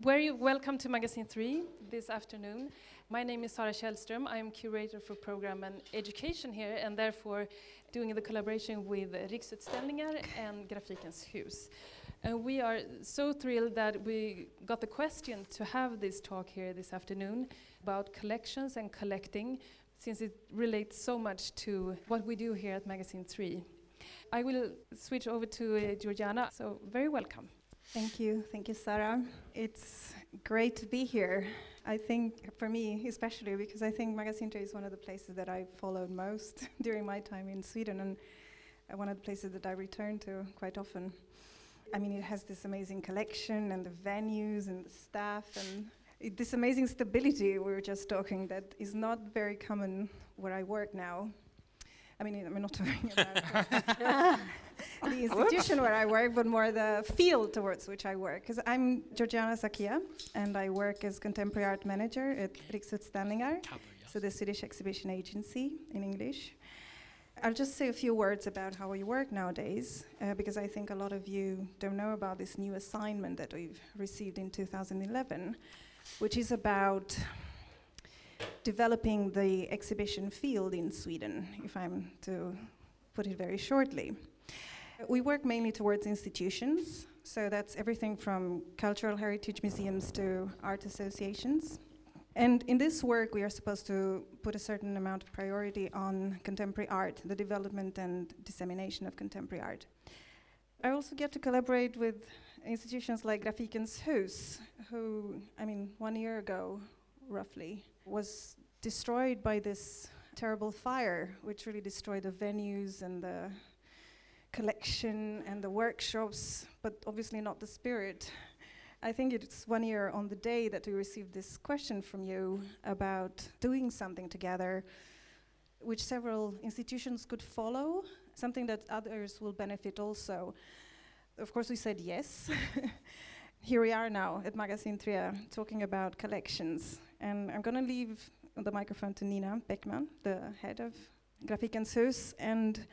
Very welcome to Magasin III this afternoon. My name is Sara Källström. I am curator for program and education here and therefore doing the collaboration with Riksutställningar and Grafikens Hus. And we are so thrilled that we got the question to have this talk here this afternoon about collections and collecting since it relates so much to what we do here at Magasin III. I will switch over to uh, Georgiana, so very welcome. Thank you. Thank you, Sarah. It's great to be here. I think, for me especially, because I think Magasin III is one of the places that I followed most during my time in Sweden and uh, one of the places that I return to quite often. I mean, it has this amazing collection and the venues and the staff and it, this amazing stability we were just talking that is not very common where I work now. I mean, I'm not talking about the institution where I work, but more the field towards which I work. Because I'm Georgiana Sakia, and I work as contemporary art manager at Riksutställningar, so the Swedish exhibition agency in English. I'll just say a few words about how we work nowadays, uh, because I think a lot of you don't know about this new assignment that we've received in 2011, which is about developing the exhibition field in Sweden, if I'm to put it very shortly. We work mainly towards institutions, so that's everything from cultural heritage museums to art associations. And in this work, we are supposed to put a certain amount of priority on contemporary art, the development and dissemination of contemporary art. I also get to collaborate with institutions like Grafikens Hus, who, I mean, one year ago, roughly, was destroyed by this terrible fire, which really destroyed the venues and the collection and the workshops, but obviously not the spirit. I think it's one year on the day that we received this question from you about doing something together, which several institutions could follow, something that others will benefit also. Of course, we said yes. Here we are now at Magasin III talking about collections. And I'm going to leave the microphone to Nina Beckmann, the head of Grafikens and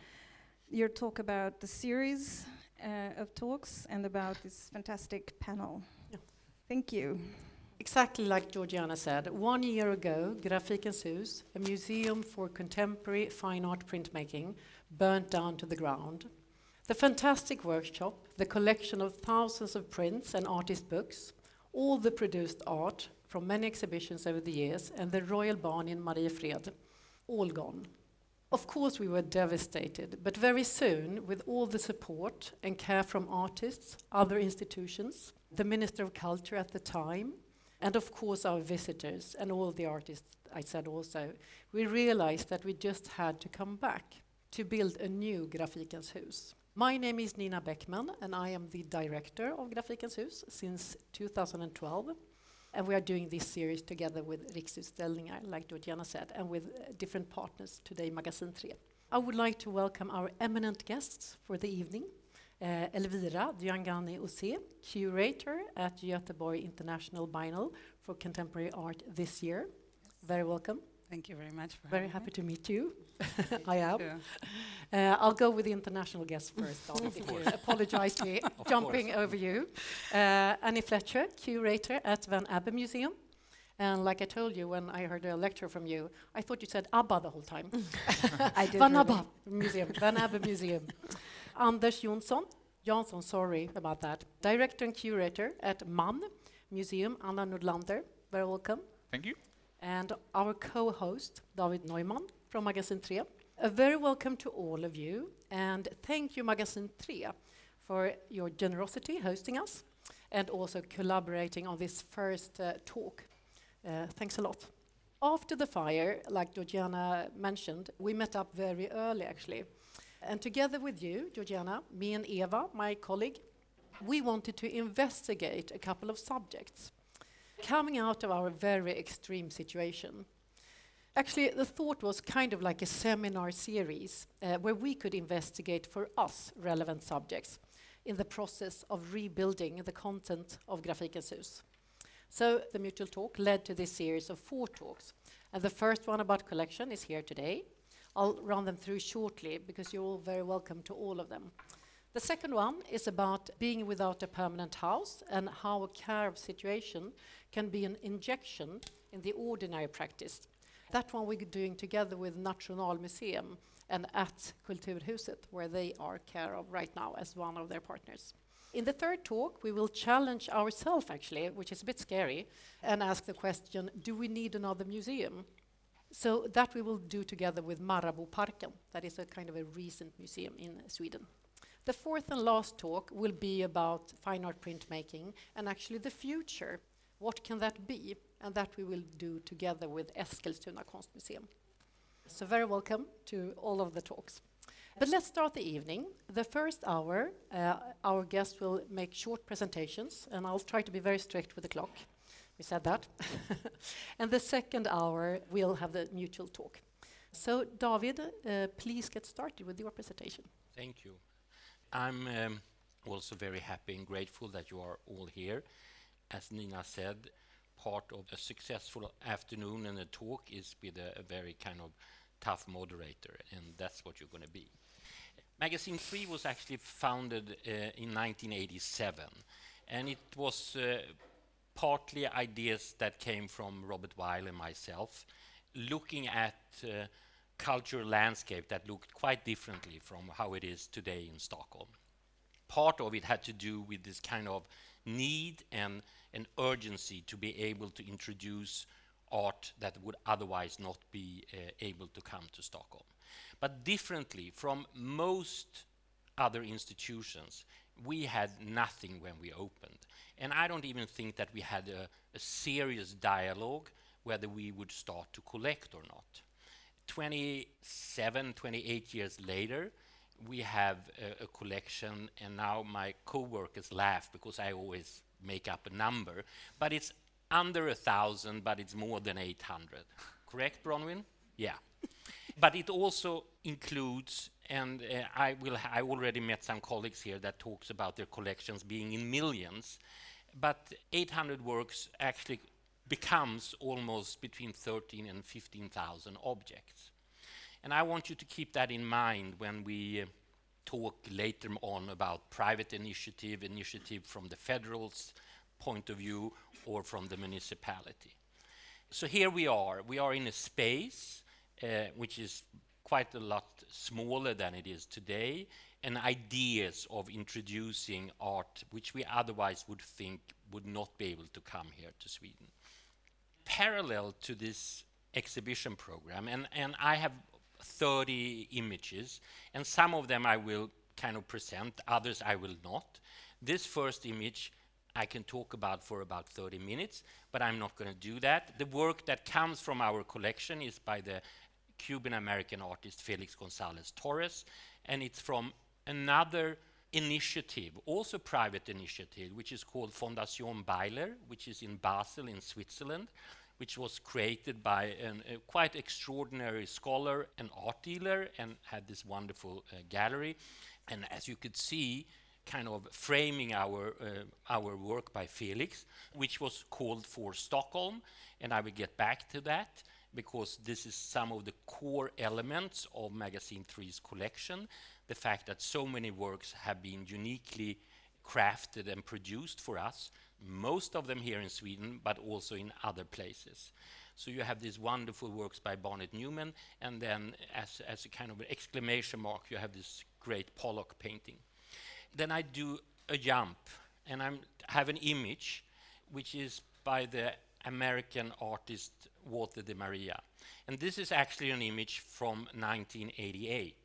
your talk about the series uh, of talks and about this fantastic panel. Yeah. Thank you. Exactly like Georgiana said, one year ago, Grafikens Hus, a museum for contemporary fine art printmaking, burnt down to the ground. The fantastic workshop, the collection of thousands of prints and artist books, all the produced art from many exhibitions over the years, and the Royal Barn in Mariefred, all gone. Of course, we were devastated, but very soon, with all the support and care from artists, other institutions, the Minister of Culture at the time, and of course our visitors and all the artists I said also, we realized that we just had to come back to build a new Grafikens Hus. My name is Nina Beckmann, and I am the director of Grafikens Hus since 2012 and we are doing this series together with Riksutställningar, like Georgiana said, and with uh, different partners today, Magasin III. I would like to welcome our eminent guests for the evening. Uh, Elvira Dyangani Ose, curator at Göteborg International Biennale for Contemporary Art this year. Very welcome. Thank you very much. very happy me. to meet you. I am. Uh, I'll go with the international guests first. if you apologize me jumping over you. Uh, Annie Fletcher, curator at Van Abbe Museum. And like I told you when I heard a lecture from you, I thought you said ABBA the whole time. I did Van really. ABBA Museum, Van Abbe Museum. Anders Jonsson, Jansson, sorry about that. Director and curator at MAN Museum, Anna Nordlander. Very welcome Thank you. and our co-host, David Neuman from Magasin III. A very welcome to all of you, and thank you, Magasin III, for your generosity hosting us and also collaborating on this first uh, talk. Uh, thanks a lot. After the fire, like Georgiana mentioned, we met up very early actually. And together with you, Georgiana, me and Eva, my colleague, we wanted to investigate a couple of subjects coming out of our very extreme situation. Actually, the thought was kind of like a seminar series uh, where we could investigate for us relevant subjects in the process of rebuilding the content of Grafikens Hus. So the mutual talk led to this series of four talks. And the first one about collection is here today. I'll run them through shortly because you're all very welcome to all of them. The second one is about being without a permanent house and how a care of situation can be an injection in the ordinary practice. That one we're doing together with Nationalmuseum and at Kulturhuset, where they are care of right now as one of their partners. In the third talk, we will challenge ourselves, actually, which is a bit scary, and ask the question do we need another museum? So that we will do together with Marabouparken, that is a kind of a recent museum in Sweden. The fourth and last talk will be about fine art printmaking and actually the future. What can that be? And that we will do together with Eskilstuna Konstmuseum. So very welcome to all of the talks. But let's start the evening. The first hour, uh, our guests will make short presentations, and I'll try to be very strict with the clock. We said that. and the second hour, we'll have the mutual talk. So, David, uh, please get started with your presentation. Thank you. I'm um, also very happy and grateful that you are all here. As Nina said, part of a successful afternoon and a talk is with a, a very kind of tough moderator, and that's what you're going to be. Magasin III was actually founded uh, in 1987, and it was uh, partly ideas that came from Robert Weil and myself, looking at uh, cultural landscape that looked quite differently from how it is today in Stockholm. Part of it had to do with this kind of need and an urgency to be able to introduce art that would otherwise not be uh, able to come to Stockholm. But differently from most other institutions, we had nothing when we opened. And I don't even think that we had a, a serious dialogue whether we would start to collect or not. 27, 28 years later, we have a, a collection, and now my co-workers laugh because I always make up a number, but it's under a thousand, but it's more than 800. Correct, Bronwyn? Yeah. but it also includes, and uh, I will. I already met some colleagues here that talks about their collections being in millions, but 800 works actually becomes almost between 13 and 15,000 objects. And I want you to keep that in mind when we uh, talk later on about private initiative, initiative from the federal's point of view or from the municipality. So here we are. We are in a space uh, which is quite a lot smaller than it is today, and ideas of introducing art which we otherwise would think would not be able to come here to Sweden parallel to this exhibition program, and, and I have 30 images, and some of them I will kind of present, others I will not. This first image I can talk about for about 30 minutes, but I'm not going to do that. The work that comes from our collection is by the Cuban American artist Felix Gonzalez Torres, and it's from another initiative, also private initiative, which is called Fondation Beyeler, which is in Basel in Switzerland, which was created by an, a quite extraordinary scholar and art dealer and had this wonderful uh, gallery. And as you could see, kind of framing our, uh, our work by Felix, which was called for Stockholm, and I will get back to that because this is some of the core elements of Magasin III's collection the fact that so many works have been uniquely crafted and produced for us, most of them here in Sweden, but also in other places. So you have these wonderful works by Barnett Newman, and then as, as a kind of exclamation mark, you have this great Pollock painting. Then I do a jump, and I have an image, which is by the American artist Walter de Maria. And this is actually an image from 1988.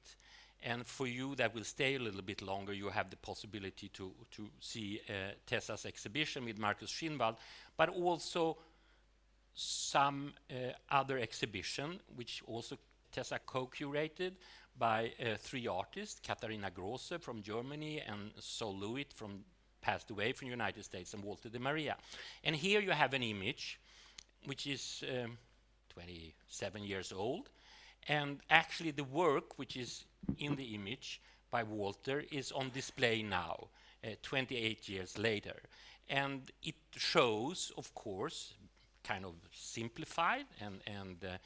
And for you that will stay a little bit longer, you have the possibility to, to see uh, Tessa's exhibition with Markus Schinwald, but also some uh, other exhibition, which also Tessa co-curated by uh, three artists, Katharina Grosse from Germany and Sol LeWitt from passed away from the United States and Walter de Maria. And here you have an image which is um, 27 years old. And actually the work, which is in the image by Walter is on display now, uh, 28 years later. And it shows, of course, kind of simplified, and, and uh,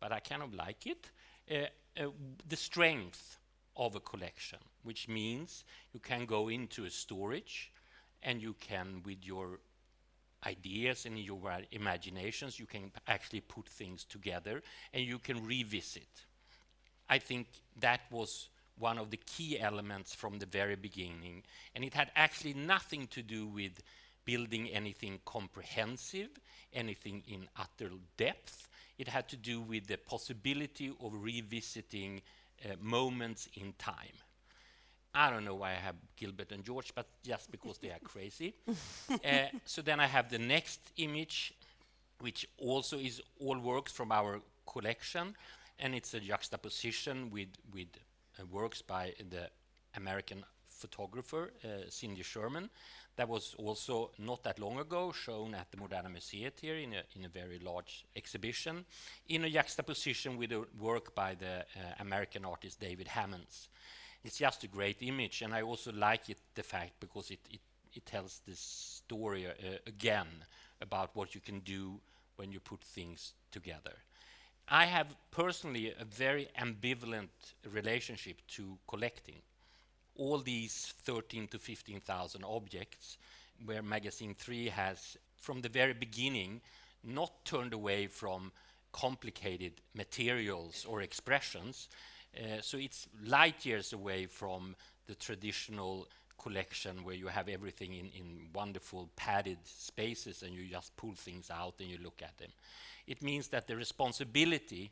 but I kind of like it, uh, uh, the strength of a collection, which means you can go into a storage and you can, with your ideas and your imaginations, you can actually put things together and you can revisit. I think that was one of the key elements from the very beginning, and it had actually nothing to do with building anything comprehensive, anything in utter depth. It had to do with the possibility of revisiting uh, moments in time. I don't know why I have Gilbert and George, but just because they are crazy. uh, so then I have the next image, which also is all works from our collection, and it's a juxtaposition with, with uh, works by the American photographer uh, Cindy Sherman. That was also not that long ago shown at the Moderna Museet here in a, in a very large exhibition, in a juxtaposition with a work by the uh, American artist David Hammons. It's just a great image, and I also like it, the fact, because it, it, it tells this story uh, again about what you can do when you put things together. I have personally a very ambivalent relationship to collecting. All these 13 to 15,000 objects, where Magasin III has, from the very beginning, not turned away from complicated materials or expressions. Uh, so it's light years away from the traditional collection where you have everything in, in wonderful padded spaces and you just pull things out and you look at them. It means that the responsibility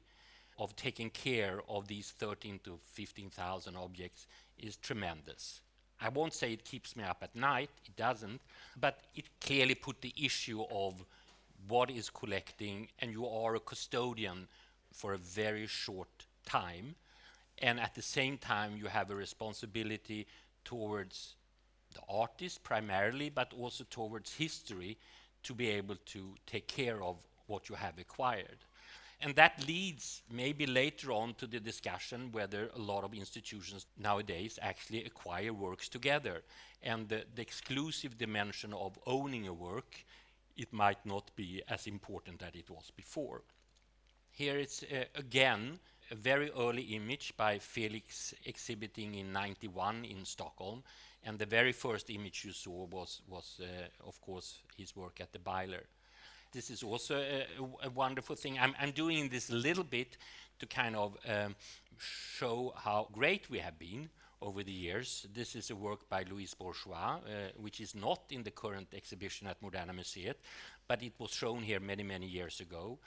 of taking care of these 13 to 15,000 objects is tremendous. I won't say it keeps me up at night, it doesn't, but it clearly put the issue of what is collecting, and you are a custodian for a very short time. And at the same time, you have a responsibility towards the artist primarily, but also towards history to be able to take care of what you have acquired. And that leads maybe later on to the discussion whether a lot of institutions nowadays actually acquire works together. And the, the exclusive dimension of owning a work, it might not be as important as it was before. Here it's uh, again a very early image by Felix exhibiting in 91 in Stockholm. And the very first image you saw was, was uh, of course, his work at the Beyeler this is also a, a, wonderful thing. I'm, I'm, doing this a little bit to kind of um, show how great we have been over the years. This is a work by Louise Bourgeois, uh, which is not in the current exhibition at Moderna Museet, but it was shown here many, many years ago.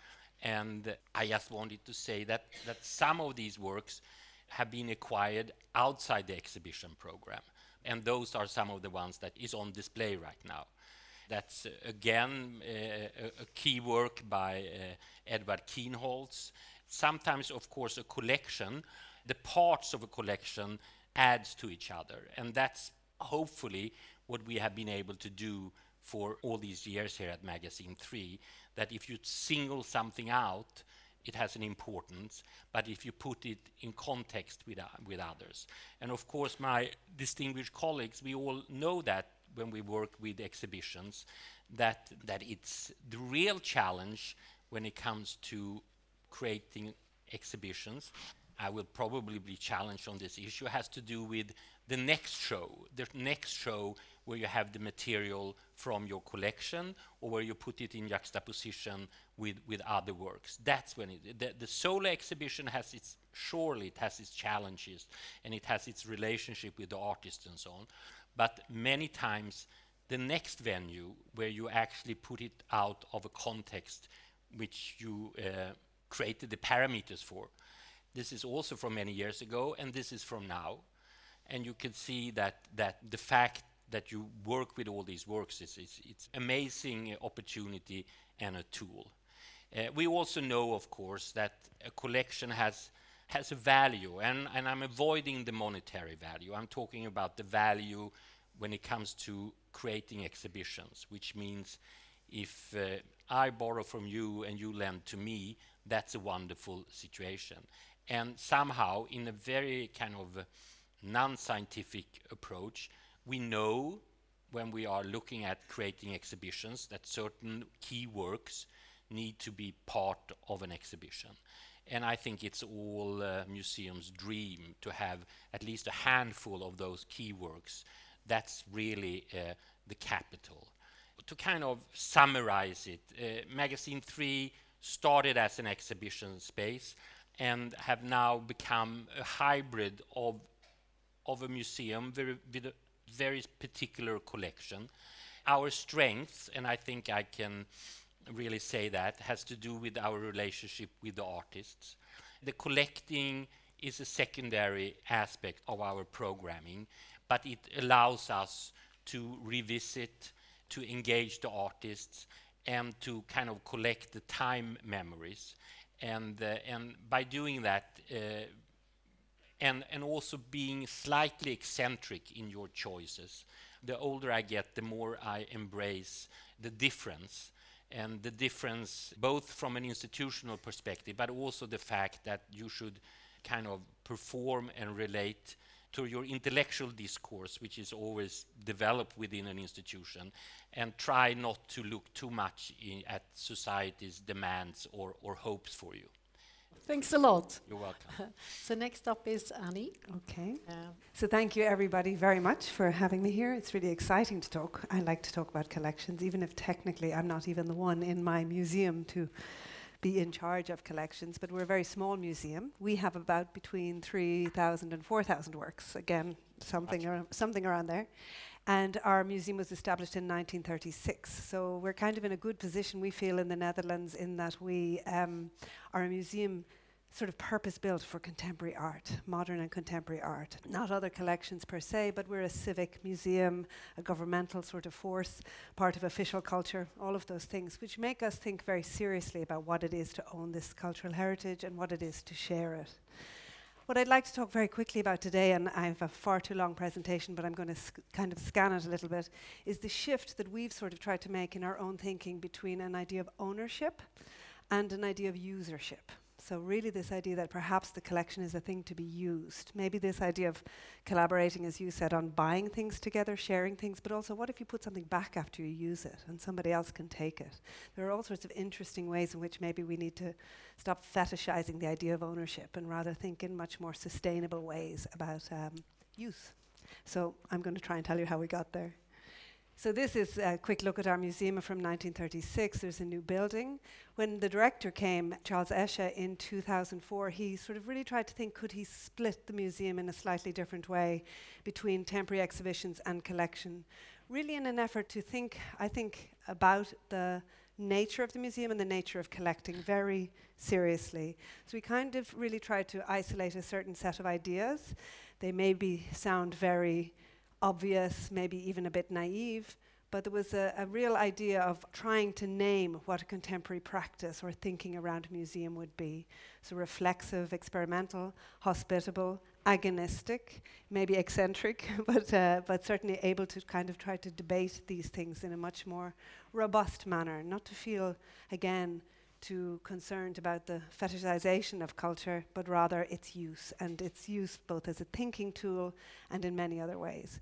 And I just wanted to say that, that some of these works have been acquired outside the exhibition program. And those are some of the ones that is on display right now. That's uh, again uh, a, a, key work by uh, Edward Kienholz. Sometimes, of course, a collection, the parts of a collection adds to each other, and that's hopefully what we have been able to do for all these years here at Magasin III, that if you single something out, it has an importance, but if you put it in context with, uh, with others. And of course, my distinguished colleagues, we all know that when we work with exhibitions that that it's the real challenge when it comes to creating exhibitions. I will probably be challenged on this issue. Has to do with the next show the next show where you have the material from your collection or where you put it in juxtaposition with, with other works. That's when it, the, the solo exhibition has its, surely it has its challenges and it has its relationship with the artist and so on but many times the next venue where you actually put it out of a context which you uh, created the parameters for. This is also from many years ago, and this is from now. And you can see that, that the fact that you work with all these works is, is it's amazing opportunity and a tool. Uh, we also know, of course, that a collection has has a value, and, and I'm avoiding the monetary value. I'm talking about the value when it comes to creating exhibitions, which means if uh, I borrow from you and you lend to me, that's a wonderful situation. And somehow, in a very kind of non-scientific approach, we know when we are looking at creating exhibitions that certain key works need to be part of an exhibition. And I think it's all uh, museums' dream to have at least a handful of those key works. That's really uh, the capital. To kind of summarize it, uh, Magasin III started as an exhibition space and have now become a hybrid of, of a museum very, with a very particular collection. Our strength, and I think I can really say that, has to do with our relationship with the artists. The collecting is a secondary aspect of our programming, but it allows us to revisit, to engage the artists, and to kind of collect the time memories. And, uh, and by doing that, uh, and, and also being slightly eccentric in your choices, the older I get, the more I embrace the difference. And the difference, both from an institutional perspective, but also the fact that you should kind of perform and relate to your intellectual discourse, which is always developed within an institution, and try not to look too much at society's demands or, or hopes for you. Thanks a lot. You're welcome. so next up is Annie. Okay. Uh, so thank you everybody very much for having me here. It's really exciting to talk. I like to talk about collections, even if technically I'm not even the one in my museum to be in charge of collections, but we're a very small museum. We have about between 3,000 and 4,000 works, again, something, ar- something around there. And our museum was established in 1936. So we're kind of in a good position, we feel, in the Netherlands, in that we um, are a museum sort of purpose built for contemporary art, modern and contemporary art. Not other collections per se, but we're a civic museum, a governmental sort of force, part of official culture, all of those things, which make us think very seriously about what it is to own this cultural heritage and what it is to share it. What I'd like to talk very quickly about today, and I have a far too long presentation, but I'm going to kind of scan it a little bit, is the shift that we've sort of tried to make in our own thinking between an idea of ownership and an idea of usership. So, really, this idea that perhaps the collection is a thing to be used. Maybe this idea of collaborating, as you said, on buying things together, sharing things, but also what if you put something back after you use it and somebody else can take it? There are all sorts of interesting ways in which maybe we need to stop fetishizing the idea of ownership and rather think in much more sustainable ways about um, use. So, I'm going to try and tell you how we got there. So this is a quick look at our museum from 1936. There's a new building. When the director came, Charles Esche, in 2004, he sort of really tried to think, could he split the museum in a slightly different way between temporary exhibitions and collection? Really in an effort to think, I think, about the nature of the museum and the nature of collecting very seriously. So we kind of really tried to isolate a certain set of ideas. They maybe sound very obvious, maybe even a bit naive, but there was a, a, real idea of trying to name what a contemporary practice or thinking around a museum would be. So reflexive, experimental, hospitable, agonistic, maybe eccentric, but, uh, but certainly able to kind of try to debate these things in a much more robust manner, not to feel, again, too concerned about the fetishization of culture, but rather its use, and its use both as a thinking tool and in many other ways.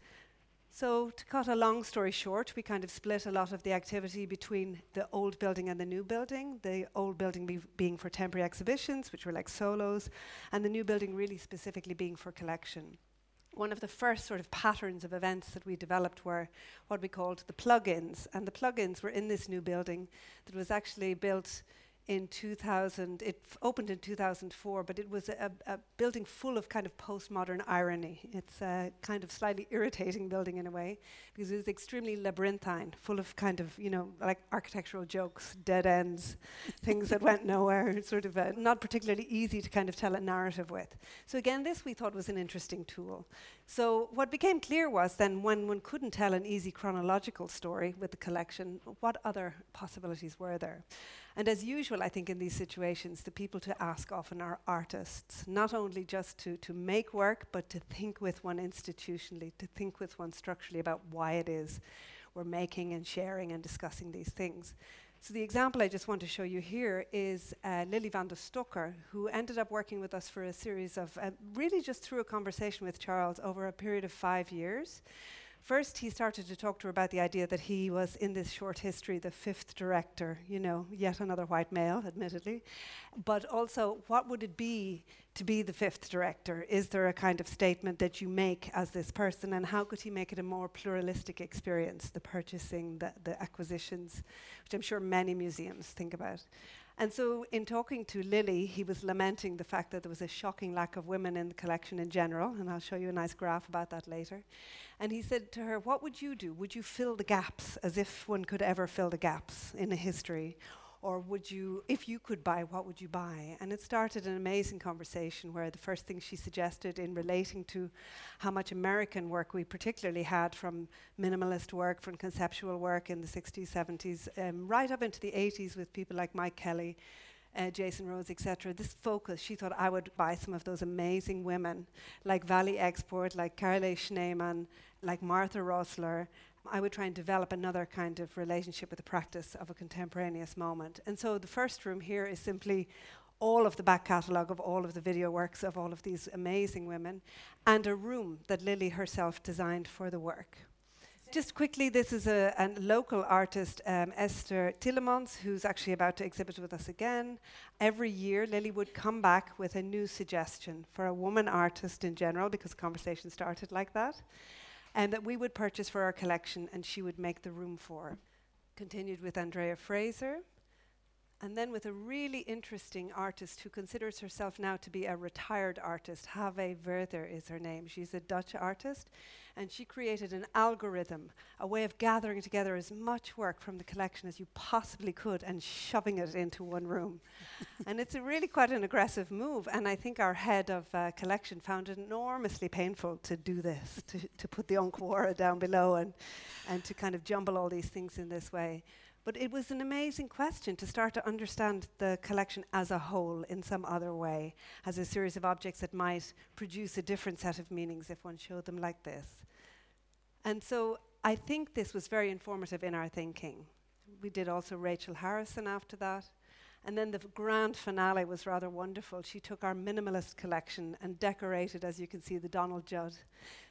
So, to cut a long story short, we kind of split a lot of the activity between the old building and the new building. The old building be being for temporary exhibitions, which were like solos, and the new building really specifically being for collection. One of the first sort of patterns of events that we developed were what we called the plug-ins, and the plug-ins were in this new building that was actually built in 2000. It opened in 2004, but it was a, a, building full of kind of postmodern irony. It's a kind of slightly irritating building in a way because it was extremely labyrinthine, full of kind of, you know, like architectural jokes, dead ends, things that went nowhere, sort of not particularly easy to kind of tell a narrative with. So again, this we thought was an interesting tool. So what became clear was then when one couldn't tell an easy chronological story with the collection, what other possibilities were there? And as usual, I think in these situations, the people to ask often are artists, not only just to, to make work, but to think with one institutionally, to think with one structurally about why it is we're making and sharing and discussing these things. So the example I just want to show you here is uh, Lily van der Stokker, who ended up working with us for a series of, uh, really just through a conversation with Charles over a period of five years First, he started to talk to her about the idea that he was, in this short history, the fifth director, you know, yet another white male, admittedly. But also, what would it be to be the fifth director? Is there a kind of statement that you make as this person, and how could he make it a more pluralistic experience, the purchasing, the, the acquisitions, which I'm sure many museums think about? And so, in talking to Lily, he was lamenting the fact that there was a shocking lack of women in the collection in general, and I'll show you a nice graph about that later. And he said to her, What would you do? Would you fill the gaps as if one could ever fill the gaps in a history? Or would you, if you could buy, what would you buy? And it started an amazing conversation where the first thing she suggested in relating to how much American work we particularly had from minimalist work, from conceptual work in the 60s, 70s, um, right up into the 80s with people like Mike Kelley, Uh, Jason Rhoades, etc. This focus, she thought I would buy some of those amazing women, like Valie Export, like Carolee Schneemann, like Martha Rosler, I would try and develop another kind of relationship with the practice of a contemporaneous moment. And so the first room here is simply all of the back catalogue of all of the video works of all of these amazing women, and a room that Lily herself designed for the work. Just quickly, this is a, a local artist, um, Esther Tielemans, who's actually about to exhibit with us again. Every year, Lily would come back with a new suggestion for a woman artist in general, because conversation started like that and that we would purchase for our collection and she would make the room for. Continued with Andrea Fraser, and then with a really interesting artist who considers herself now to be a retired artist. Have Werther is her name. She's a Dutch artist, and she created an algorithm, a way of gathering together as much work from the collection as you possibly could and shoving it into one room. and it's really quite an aggressive move, and I think our head of uh, collection found it enormously painful to do this, to, to put the Enquora down below and, and to kind of jumble all these things in this way. But it was an amazing question to start to understand the collection as a whole in some other way, as a series of objects that might produce a different set of meanings if one showed them like this. And so I think this was very informative in our thinking. We did also Rachel Harrison after that. And then the grand finale was rather wonderful. She took our minimalist collection and decorated, as you can see, the Donald Judd.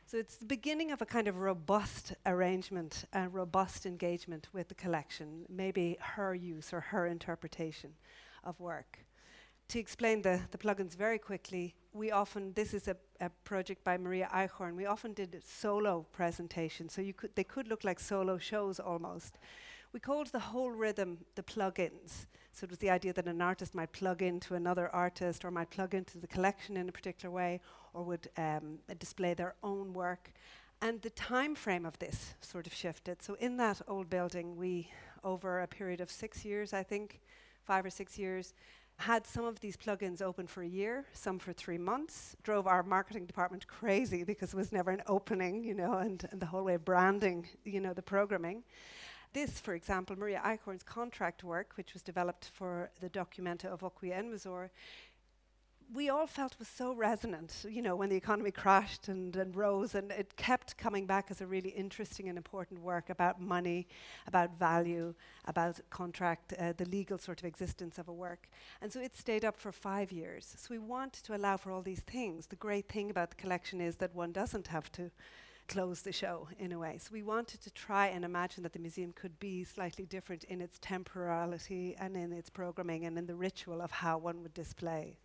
So it's the beginning of a kind of robust arrangement, a robust engagement with the collection, maybe her use or her interpretation of work. To explain the, the plugins very quickly, we often, this is a, a project by Maria Eichhorn, we often did solo presentations, so you could, they could look like solo shows almost. We called the whole rhythm the plugins. So it was the idea that an artist might plug into another artist or might plug into the collection in a particular way or would um, display their own work. And the time frame of this sort of shifted. So in that old building, we, over a period of six years, I think, five or six years, had some of these plugins open for a year, some for three months, drove our marketing department crazy because it was never an opening, you know, and, and the whole way of branding, you know, the programming this, for example, Maria Eichhorn's contract work, which was developed for the Documenta of Okwui Enwezor, we all felt was so resonant, you know, when the economy crashed and, and rose, and it kept coming back as a really interesting and important work about money, about value, about contract, uh, the legal sort of existence of a work. And so it stayed up for five years. So we want to allow for all these things. The great thing about the collection is that one doesn't have to close the show in a way. So we wanted to try and imagine that the museum could be slightly different in its temporality and in its programming and in the ritual of how one would display.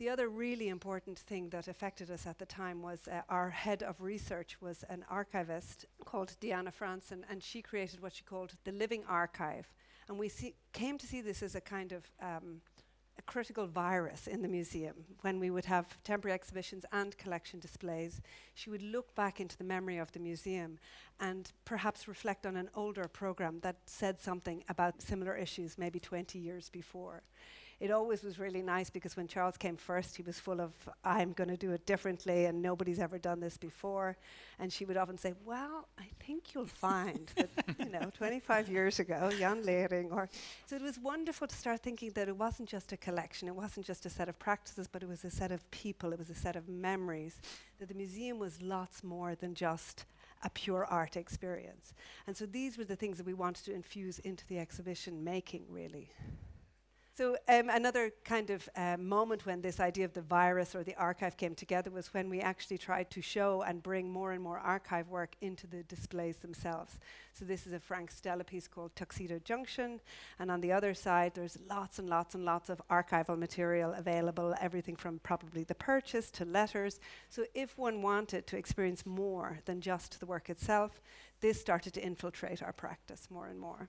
The other really important thing that affected us at the time was uh, our head of research was an archivist called Diana Franssen, and she created what she called the living archive. And we came to see this as a kind of um, a critical virus in the museum. When we would have temporary exhibitions and collection displays, she would look back into the memory of the museum and perhaps reflect on an older program that said something about similar issues maybe 20 years before it always was really nice because when Charles came first, he was full of, I'm going to do it differently and nobody's ever done this before. And she would often say, Well, I think you'll find that, you know, 25 years ago, Jean Leering, or. So it was wonderful to start thinking that it wasn't just a collection, it wasn't just a set of practices, but it was a set of people, it was a set of memories, that the museum was lots more than just a pure art experience. And so these were the things that we wanted to infuse into the exhibition making, really. So um, another kind of uh, moment when this idea of the virus or the archive came together was when we actually tried to show and bring more and more archive work into the displays themselves. So this is a Frank Stella piece called Tuxedo Junction, and on the other side there's lots and lots and lots of archival material available, everything from probably the purchase to letters. So if one wanted to experience more than just the work itself, this started to infiltrate our practice more and more.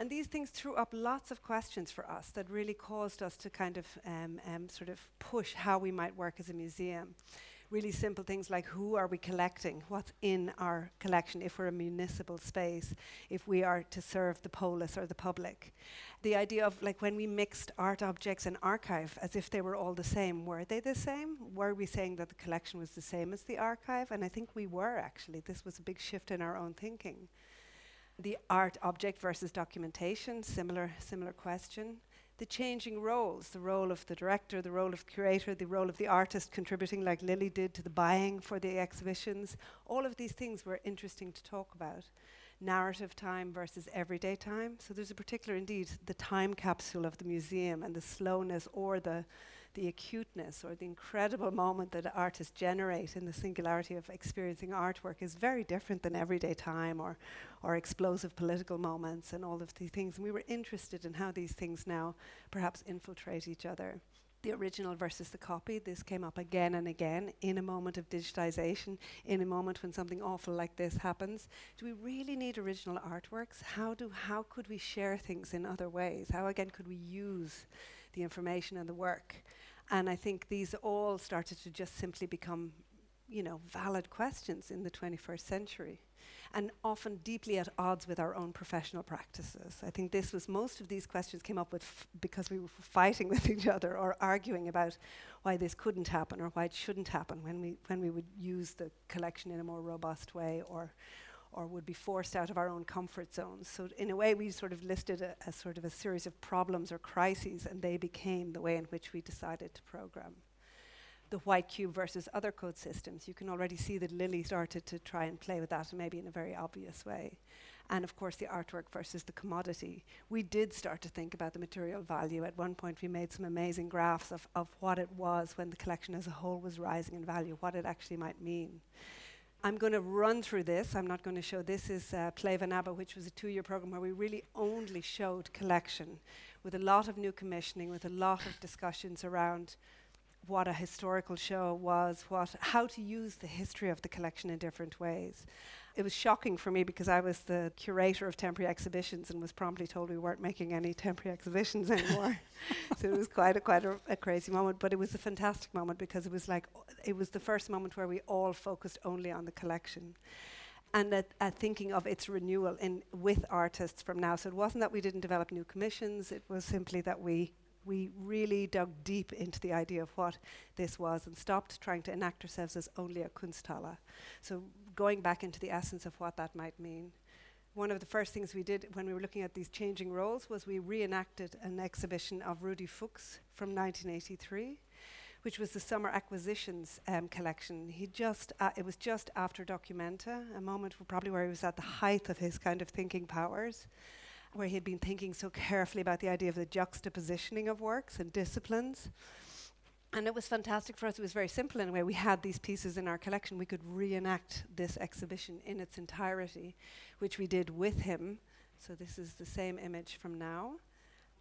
And these things threw up lots of questions for us that really caused us to kind of um, um, sort of push how we might work as a museum. Really simple things like who are we collecting? What's in our collection if we're a municipal space, if we are to serve the polis or the public? The idea of like when we mixed art objects and archive as if they were all the same, were they the same? Were we saying that the collection was the same as the archive? And I think we were actually. This was a big shift in our own thinking the art object versus documentation, similar, similar question. The changing roles, the role of the director, the role of curator, the role of the artist contributing like Lily did to the buying for the exhibitions. All of these things were interesting to talk about. Narrative time versus everyday time. So there's a particular, indeed, the time capsule of the museum and the slowness or the the acuteness or the incredible moment that artists generate in the singularity of experiencing artwork is very different than everyday time or, or explosive political moments and all of these things. And we were interested in how these things now perhaps infiltrate each other the original versus the copy. This came up again and again in a moment of digitization, in a moment when something awful like this happens. Do we really need original artworks? How do how could we share things in other ways? How again could we use the information and the work and I think these all started to just simply become, you know, valid questions in the 21st century and often deeply at odds with our own professional practices. I think this was most of these questions came up with because we were fighting with each other or arguing about why this couldn't happen or why it shouldn't happen when we when we would use the collection in a more robust way or or would be forced out of our own comfort zones. So in a way, we sort of listed a, a, sort of a series of problems or crises, and they became the way in which we decided to program. The white cube versus other code systems. You can already see that Lily started to try and play with that, maybe in a very obvious way. And of course, the artwork versus the commodity. We did start to think about the material value. At one point, we made some amazing graphs of, of what it was when the collection as a whole was rising in value, what it actually might mean. I'm going to run through this. I'm not going to show this is uh, Play Van Abbe, which was a two-year program where we really only showed collection with a lot of new commissioning, with a lot of discussions around what a historical show was, what, how to use the history of the collection in different ways. It was shocking for me because I was the curator of temporary exhibitions and was promptly told we weren't making any temporary exhibitions anymore. so it was quite a quite a, a, crazy moment, but it was a fantastic moment because it was like it was the first moment where we all focused only on the collection. And at, at uh, thinking of its renewal in with artists from now. So it wasn't that we didn't develop new commissions, it was simply that we we really dug deep into the idea of what this was and stopped trying to enact ourselves as only a Kunsthalle. So going back into the essence of what that might mean. One of the first things we did when we were looking at these changing roles was we reenacted an exhibition of Rudi Fuchs from 1983, which was the summer acquisitions um, collection. He just uh, it was just after Documenta, a moment probably where he was at the height of his kind of thinking powers, where he had been thinking so carefully about the idea of the juxtapositioning of works and disciplines. And it was fantastic for us. It was very simple in a way. We had these pieces in our collection. We could reenact this exhibition in its entirety, which we did with him. So this is the same image from now.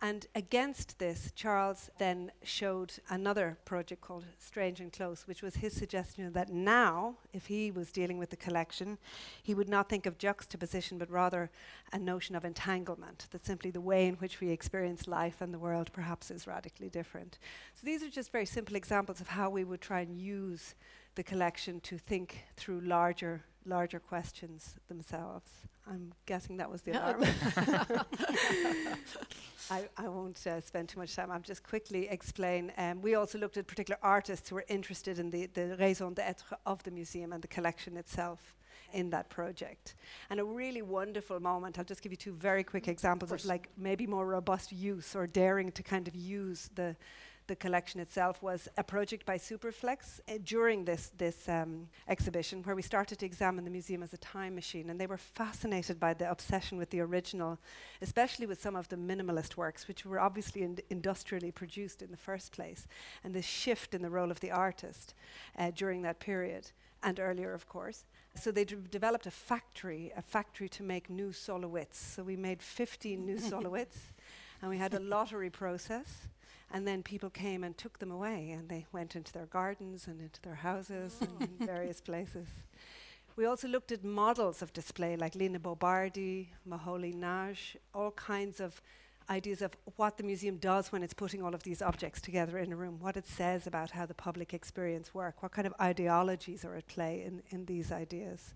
And against this, Charles then showed another project called Strange and Close, which was his suggestion that now, if he was dealing with the collection, he would not think of juxtaposition, but rather a notion of entanglement, that simply the way in which we experience life and the world perhaps is radically different. So these are just very simple examples of how we would try and use the collection to think through larger larger questions themselves. I'm guessing that was the alarm. I, I, won't uh, spend too much time. I'll just quickly explain. Um, we also looked at particular artists who were interested in the, the raison d'etre of the museum and the collection itself in that project. And a really wonderful moment, I'll just give you two very quick examples of, of like maybe more robust use or daring to kind of use the the collection itself was a project by Superflex uh, during this, this um, exhibition where we started to examine the museum as a time machine. And they were fascinated by the obsession with the original, especially with some of the minimalist works, which were obviously ind- industrially produced in the first place, and this shift in the role of the artist uh, during that period, and earlier, of course. So they d- developed a factory, a factory to make new Sol LeWitts. So we made 15 new Sol LeWitts, and we had a lottery process. And then people came and took them away, and they went into their gardens and into their houses and in various places. We also looked at models of display like Lina Bo Bardi, Maholi Naj, all kinds of ideas of what the museum does when it's putting all of these objects together in a room, what it says about how the public experience work, what kind of ideologies are at play in, in these ideas.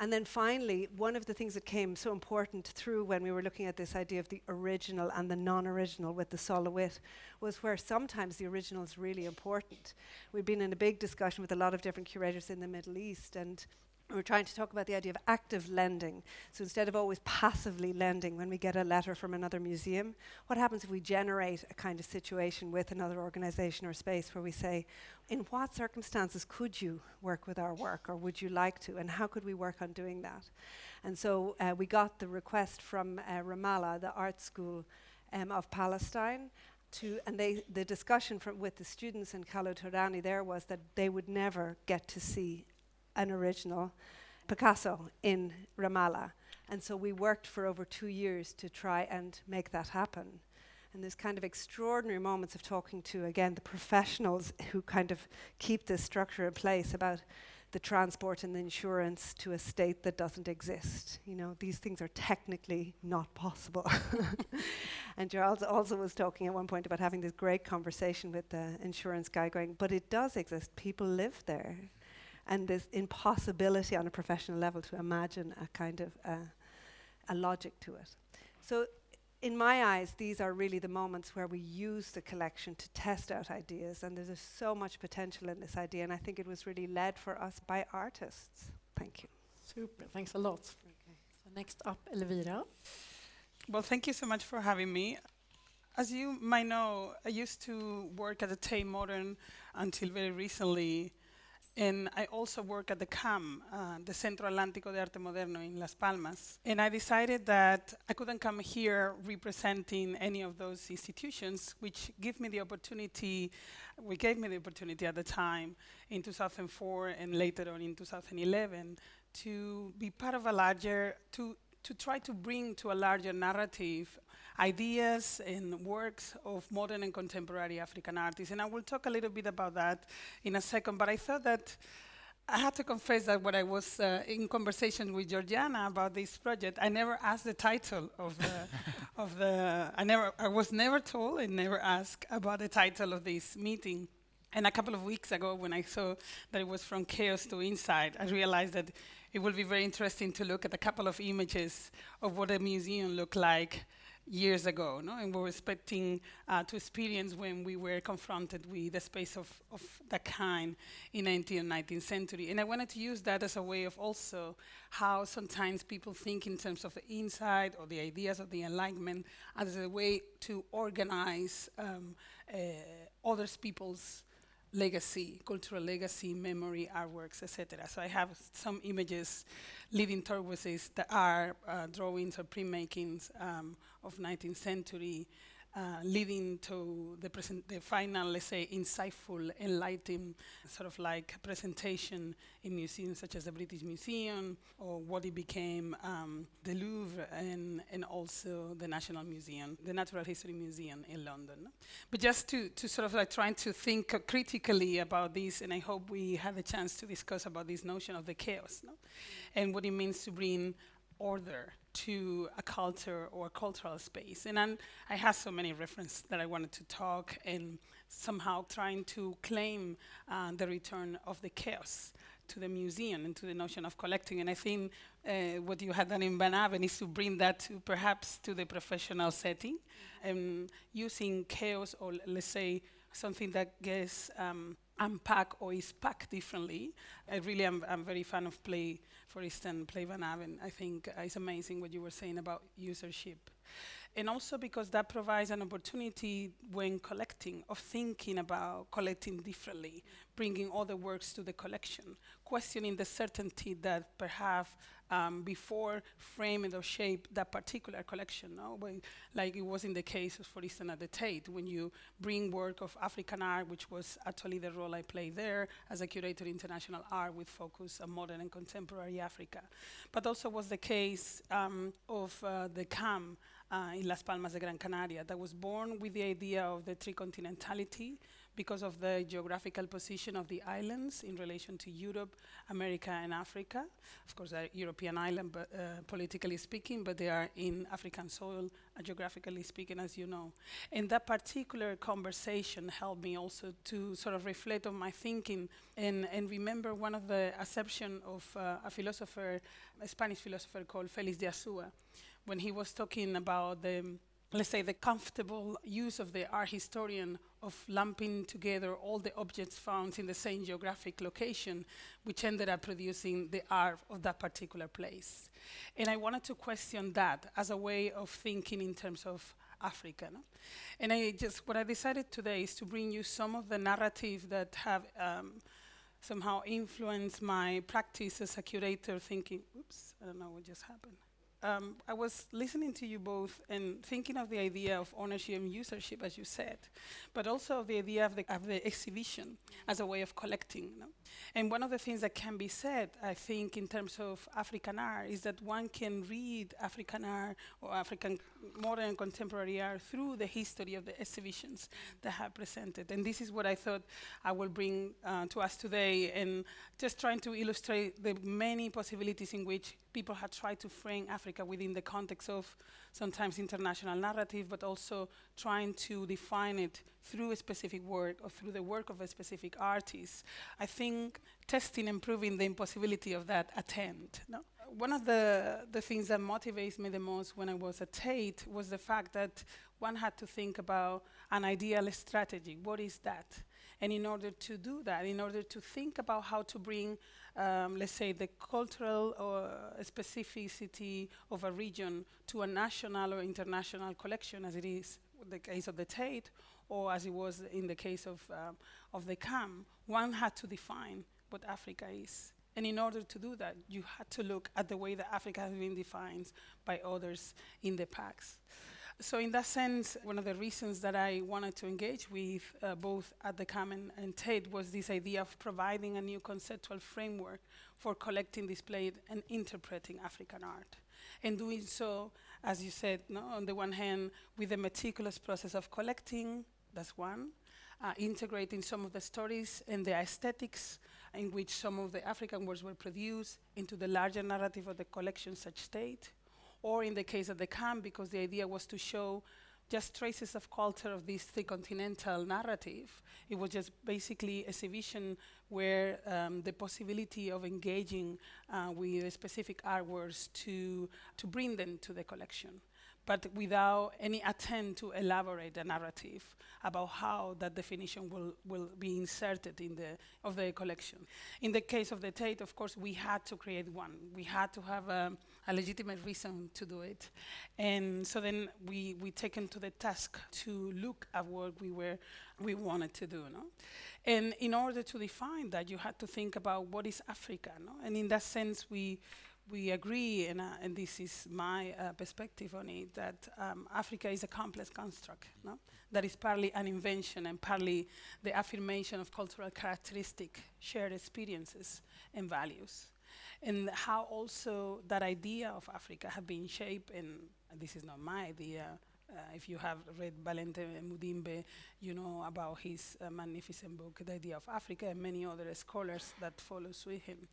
And then finally, one of the things that came so important through when we were looking at this idea of the original and the non original with the Sol LeWitt was where sometimes the original is really important. We've been in a big discussion with a lot of different curators in the Middle East, and we're trying to talk about the idea of active lending. So instead of always passively lending when we get a letter from another museum, what happens if we generate a kind of situation with another organization or space where we say, in what circumstances could you work with our work or would you like to, and how could we work on doing that? And so uh, we got the request from uh, Ramallah, the art school um, of Palestine. To, and they, the discussion with the students in Khaled there was that they would never get to see an original Picasso in Ramallah. And so we worked for over two years to try and make that happen. And there's kind of extraordinary moments of talking to, again, the professionals who kind of keep this structure in place about the transport and the insurance to a state that doesn't exist. You know, these things are technically not possible. and Charles also was talking at one point about having this great conversation with the insurance guy going, but it does exist. People live there and this impossibility on a professional level to imagine a kind of uh, a logic to it. So, in my eyes, these are really the moments where we use the collection to test out ideas, and there's so much potential in this idea, and I think it was really led for us by artists. Thank you. Super, thanks a lot. Okay. So next up, Elvira. Well, thank you so much for having me. As you might know, I used to work at the Tate Modern until very recently and I also work at the CAM, uh, the Centro Atlántico de Arte Moderno in Las Palmas. And I decided that I couldn't come here representing any of those institutions, which give me the opportunity, we gave me the opportunity at the time in 2004 and later on in 2011 to be part of a larger, to, to try to bring to a larger narrative ideas and works of modern and contemporary African artists. And I will talk a little bit about that in a second, but I thought that I had to confess that when I was uh, in conversation with Georgiana about this project, I never asked the title of the, of the, I never, I was never told and never asked about the title of this meeting. And a couple of weeks ago, when I saw that it was from chaos to insight, I realized that it will be very interesting to look at a couple of images of what a museum looked like years ago, no? and we were expecting uh, to experience when we were confronted with a space of, of that kind in 19th and 19th century. And I wanted to use that as a way of also how sometimes people think in terms of the insight or the ideas of the Enlightenment as a way to organize um, uh, other people's legacy, cultural legacy, memory, artworks, etc. So I have some images, living turquoises that are uh, drawings or printmakings um, of 19th century uh, leading to the, the final, let's say, insightful, enlightened sort of like presentation in museums such as the British Museum or what it became um, the Louvre and, and also the National Museum, the Natural History Museum in London. But just to, to sort of like trying to think critically about this, and I hope we have a chance to discuss about this notion of the chaos no? and what it means to bring order to a culture or a cultural space. And I'm, I have so many references that I wanted to talk and somehow trying to claim uh, the return of the chaos to the museum and to the notion of collecting. And I think uh, what you had done in Van Abbe is to bring that to perhaps to the professional setting and using chaos or let's say something that gets um, unpacked or is packed differently. I really am I'm very fan of play for instance, Play Van Abbe, I think uh, it's amazing what you were saying about usership. And also because that provides an opportunity when collecting of thinking about collecting differently, bringing other works to the collection, questioning the certainty that perhaps um, before framed or shaped that particular collection, no? when, like it was in the case, of, for instance, at the Tate, when you bring work of African art, which was actually the role I played there as a curator of international art with focus on modern and contemporary Africa. But also was the case um, of uh, the CAM uh, in Las Palmas de Gran Canaria that was born with the idea of the tricontinentality because of the geographical position of the islands in relation to Europe, America, and Africa. Of course, they're European island, but uh, politically speaking, but they are in African soil, uh, geographically speaking, as you know. And that particular conversation helped me also to sort of reflect on my thinking and, and remember one of the assumptions of uh, a philosopher, a Spanish philosopher called Felix de Azúa, when he was talking about the let's say, the comfortable use of the art historian of lumping together all the objects found in the same geographic location, which ended up producing the art of that particular place. And I wanted to question that as a way of thinking in terms of Africa. No? And I just, what I decided today is to bring you some of the narrative that have um, somehow influenced my practice as a curator thinking, oops, I don't know what just happened um, I was listening to you both and thinking of the idea of ownership and usership, as you said, but also the idea of the, of the exhibition as a way of collecting. No? And one of the things that can be said, I think, in terms of African art, is that one can read African art or African modern contemporary art through the history of the exhibitions that have presented. And this is what I thought I will bring uh, to us today, and just trying to illustrate the many possibilities in which people have tried to frame Africa within the context of sometimes international narrative, but also trying to define it through a specific work or through the work of a specific artist. I think testing and proving the impossibility of that attempt. No? One of the, the things that motivates me the most when I was at Tate was the fact that one had to think about an ideal strategy. What is that? And in order to do that, in order to think about how to bring, um, let's say, the cultural or specificity of a region to a national or international collection, as it is the case of the Tate, or as it was in the case of, um, of the CAM, one had to define what Africa is. And in order to do that, you had to look at the way that Africa has been defined by others in the past. So in that sense, one of the reasons that I wanted to engage with uh, both at the CAM and, Tate was this idea of providing a new conceptual framework for collecting, displaying, and interpreting African art. And doing so, as you said, no, on the one hand, with the meticulous process of collecting, that's one, uh, integrating some of the stories and the aesthetics in which some of the African works were produced into the larger narrative of the collection such state, or in the case of the CAM, because the idea was to show just traces of culture of this continental narrative. It was just basically a exhibition where um, the possibility of engaging uh, with specific artworks to, to bring them to the collection but without any attempt to elaborate the narrative about how that definition will, will be inserted in the of the collection. In the case of the Tate, of course, we had to create one. We had to have a, a legitimate reason to do it, and so then we we taken to the task to look at what we were we wanted to do. No? And in order to define that, you had to think about what is Africa. No? And in that sense, we we agree, and, uh, and this is my uh, perspective on it, that um, Africa is a complex construct, no? that is partly an invention and partly the affirmation of cultural characteristic, shared experiences and values. And how also that idea of Africa have been shaped, and this is not my idea, uh, if you have read Valentin Mudimbe, you know about his uh, magnificent book, The Idea of Africa, and many other scholars that follows with him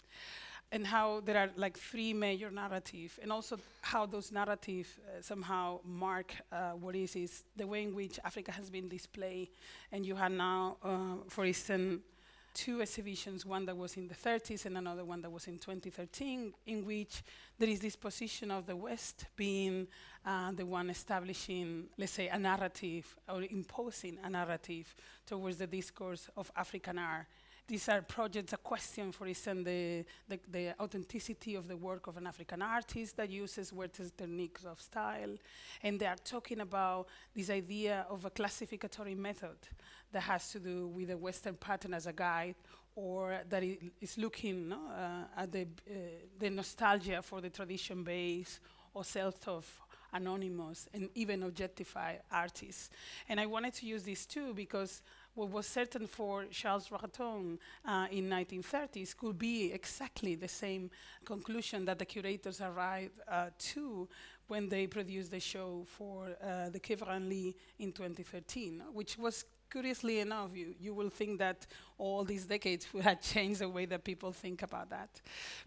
and how there are like three major narratives, and also how those narratives uh, somehow mark uh, what is is the way in which Africa has been displayed. And you have now, uh, for instance, two exhibitions, one that was in the 30s and another one that was in 2013, in which there is this position of the West being uh, the one establishing, let's say, a narrative or imposing a narrative towards the discourse of African art these are projects that question, for instance, the, the, the, authenticity of the work of an African artist that uses Western techniques of style. And they are talking about this idea of a classificatory method that has to do with a Western pattern as a guide or that is looking no, uh, at the, uh, the nostalgia for the tradition base or self of anonymous and even objectify artists. And I wanted to use this too because what was certain for Charles Ratton uh, in 1930s could be exactly the same conclusion that the curators arrived uh, to when they produced the show for uh, the Quai Branly in 2013, which was curiously enough, you, you will think that all these decades had changed the way that people think about that.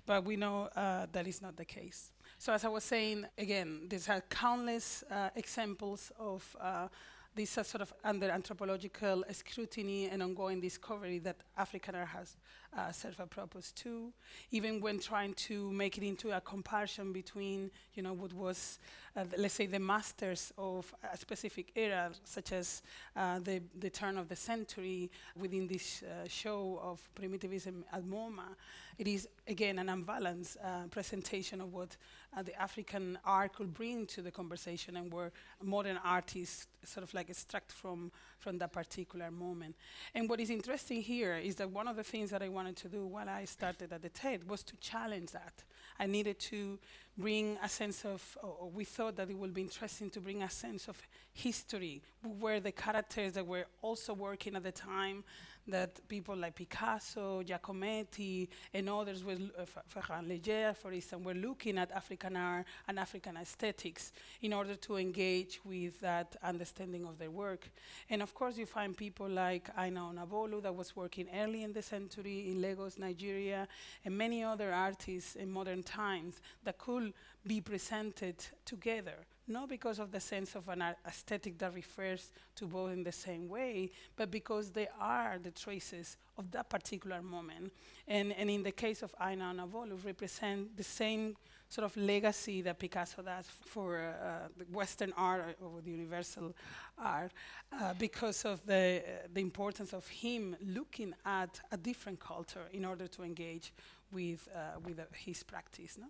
But we know uh, that is not the case. So as I was saying, again, there's had countless uh, examples of uh, this uh, sort of under anthropological scrutiny and ongoing discovery that African art has uh, served a purpose too. Even when trying to make it into a comparison between, you know, what was, uh, let's say, the masters of a specific era, such as uh, the, the turn of the century within this uh, show of primitivism at MoMA, it is again an unbalanced uh, presentation of what uh, the African art could bring to the conversation and where modern artists sort of like extract from, from that particular moment. And what is interesting here is that one of the things that I wanted to do while I started at the Tate was to challenge that. I needed to bring a sense of, or we thought that it would be interesting to bring a sense of history, where the characters that were also working at the time that people like Picasso, Giacometti, and others, were, uh, Fernand Léger, for instance, were looking at African art and African aesthetics in order to engage with that understanding of their work. And of course, you find people like Aina Onabolu that was working early in the century in Lagos, Nigeria, and many other artists in modern times that could be presented together not because of the sense of an aesthetic that refers to both in the same way, but because they are the traces of that particular moment. And, and in the case of Aina Onabolu, represent the same sort of legacy that Picasso does for uh, the Western art or the universal art, uh, because of the, uh, the importance of him looking at a different culture in order to engage with, uh, with uh, his practice. No?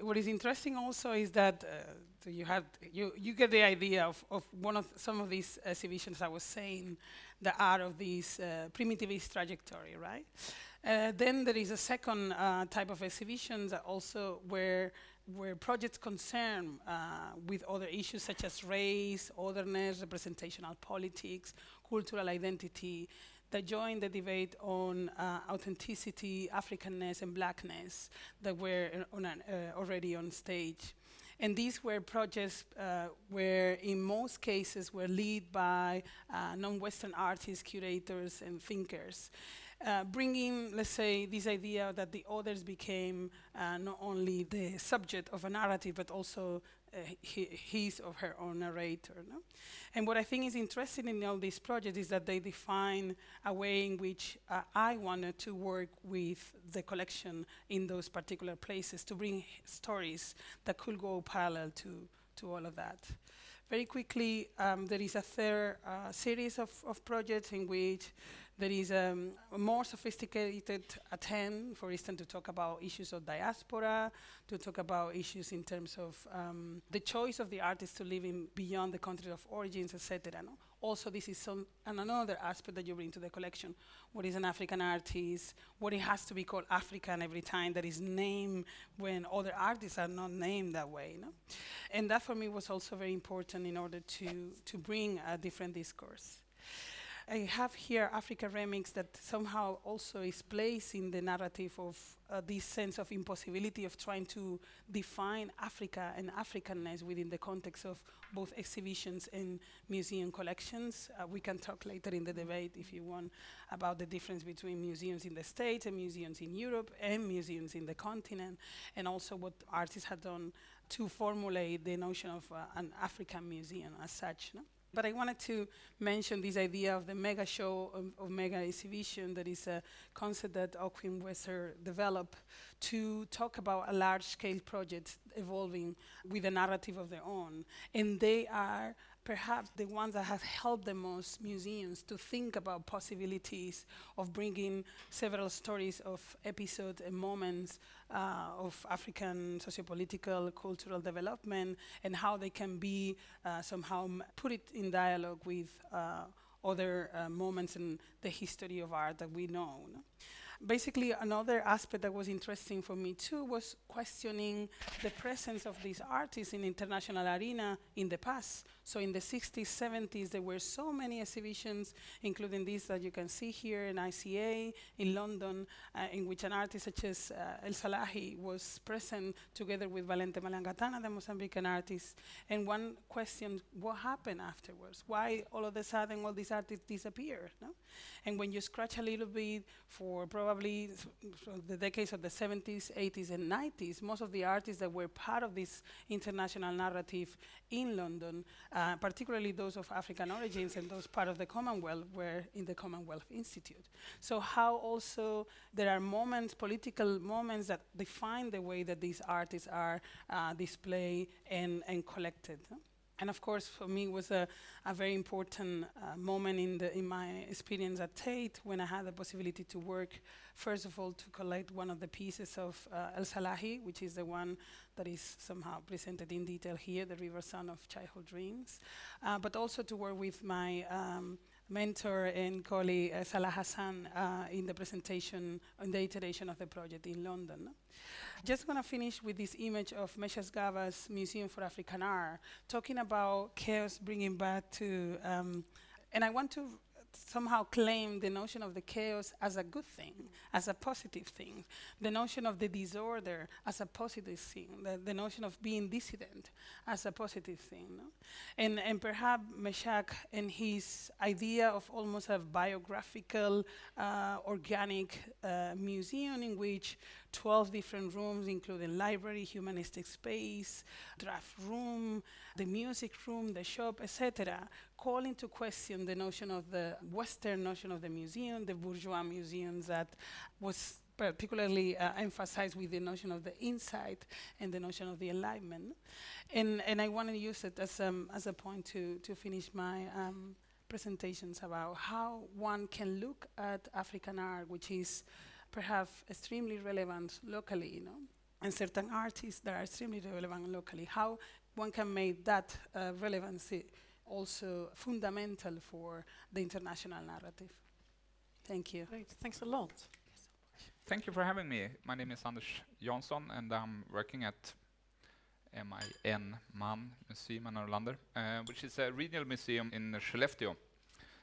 What is interesting also is that uh, so you have you you get the idea of, of one of some of these exhibitions I was saying, the art of this uh, primitivist trajectory, right? Uh, then there is a second uh, type of exhibitions also where where projects concern uh, with other issues such as race, otherness, representational politics, cultural identity, that joined the debate on uh, authenticity, Africanness, and blackness that were uh, on an, uh, already on stage. And these were projects uh, where, in most cases, were led by uh, non-Western artists, curators, and thinkers. Uh, bringing, let's say, this idea that the others became uh, not only the subject of a narrative, but also uh, his or her own narrator. No? And what I think is interesting in all these projects is that they define a way in which uh, I wanted to work with the collection in those particular places to bring stories that could go parallel to, to all of that. Very quickly, um, there is a third uh, series of, of projects in which there is um, a more sophisticated attempt, for instance, to talk about issues of diaspora, to talk about issues in terms of um, the choice of the artist to live in beyond the country of origins, etc. No? Also, this is some another aspect that you bring to the collection. What is an African artist? What it has to be called African every time that is named when other artists are not named that way. No? And that for me was also very important in order to, to bring a different discourse. I have here Africa Remix that somehow also is placed in the narrative of uh, this sense of impossibility of trying to define Africa and Africanness within the context of both exhibitions and museum collections. Uh, we can talk later in the debate, if you want, about the difference between museums in the States and museums in Europe and museums in the continent, and also what artists have done to formulate the notion of uh, an African museum as such. No? But I wanted to mention this idea of the mega show, of, mega exhibition, that is a concept that Okwui Enwezor developed to talk about a large scale project evolving with a narrative of their own. And they are perhaps the ones that have helped the most museums to think about possibilities of bringing several stories of episodes and moments uh, of African sociopolitical, cultural development, and how they can be uh, somehow put it in dialogue with uh, other uh, moments in the history of art that we know. no? Basically, another aspect that was interesting for me too was questioning the presence of these artists in international arena in the past. So in the 60s, 70s, there were so many exhibitions, including these that you can see here in ICA in London, uh, in which an artist such as uh, El Salahi was present together with Valente Malangatana, the Mozambican artist. And one question, what happened afterwards? Why all of a sudden all these artists disappeared? No? And when you scratch a little bit for probably s- from the decades of the 70s, 80s, and 90s, most of the artists that were part of this international narrative in London, uh, particularly those of African origins and those part of the Commonwealth, were in the Commonwealth Institute. So, how also there are moments, political moments, that define the way that these artists are uh, displayed and, and collected. no? And of course, for me, it was a, a very important uh, moment in, the, in my experience at Tate when I had the possibility to work, first of all, to collect one of the pieces of uh, El Salahi, which is the one that is somehow presented in detail here, the Reborn Sounds of Childhood Dreams, uh, but also to work with my um, mentor and colleague uh, Salah Hassan uh, in the presentation, on the iteration of the project in London. Just going to finish with this image of Meschac Gaba's Museum for African Art, talking about chaos bringing back to, um, and I want to somehow claim the notion of the chaos as a good thing, as a positive thing, the notion of the disorder as a positive thing, the, the notion of being dissident as a positive thing. No? And, and perhaps Meschac and his idea of almost a biographical, uh, organic uh, museum in which 12 different rooms, including library, humanistic space, draft room, the music room, the shop, etc., call into question the notion of the Western notion of the museum, the bourgeois museums that was particularly uh, emphasized with the notion of the insight and the notion of the enlightenment. And, and I want to use it as, um, as a point to, to finish my um, presentations about how one can look at African art, which is perhaps extremely relevant locally, you know, and certain artists that are extremely relevant locally, how one can make that uh, relevancy also fundamental for the international narrative. Thank you. Great, thanks a lot. Thank you for having me. My name is Anders Jansson, and I'm working at MIN MAN Museum Anna Nordlander, uh, which is a regional museum in Skellefteå,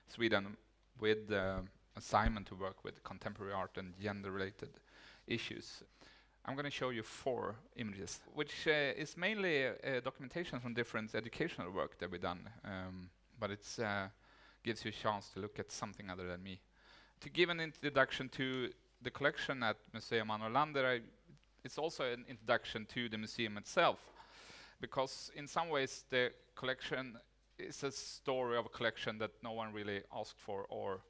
Sweden, with the assignment to work with contemporary art and gender-related issues. I'm going to show you four images, which uh, is mainly uh, documentation from different educational work that we've done, um, but it uh, gives you a chance to look at something other than me. To give an introduction to the collection at Museum Anna Nordlander, I, it's also an introduction to the museum itself, because in some ways the collection is a story of a collection that no one really asked for or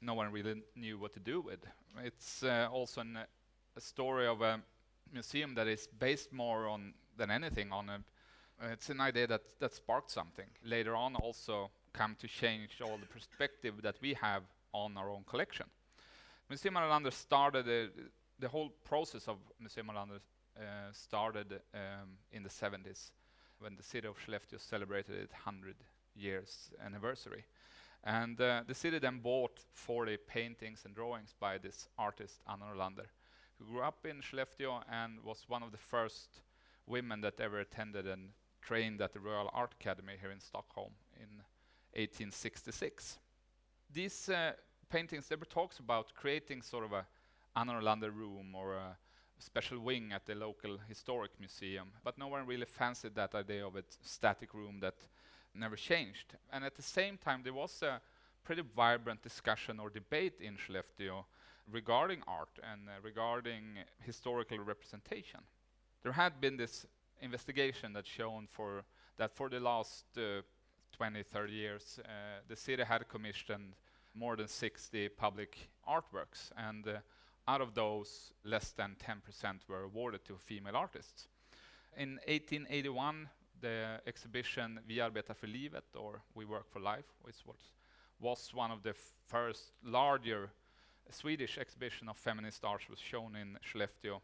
no one really knew what to do with. It. It's uh, also an, a story of a museum that is based more on than anything on a. It's an idea that that sparked something. Later on, also come to change all the perspective that we have on our own collection. Museum Arlander started uh, the whole process of Museum Arlander uh, started um, in the 70s when the city of Skellefteå celebrated its 100 years anniversary. And uh, the city then bought 40 paintings and drawings by this artist, Anna Nordlander, who grew up in Skellefteå and was one of the first women that ever attended and trained at the Royal Art Academy here in Stockholm in 1866. These uh, paintings, they were talks about creating sort of a Anna Nordlander room or a special wing at the local historic museum, but no one really fancied that idea of a static room that never changed. And at the same time, there was a pretty vibrant discussion or debate in Skellefteå regarding art and uh, regarding historical representation. There had been this investigation that shown for that for the last uh, 20, 30 years, uh, the city had commissioned more than 60 public artworks, and uh, out of those, less than 10% were awarded to female artists. In 1881, the exhibition Vi arbetar för livet or We work for life, which was, was one of the first larger Swedish exhibition of feminist art was shown in Skellefteå,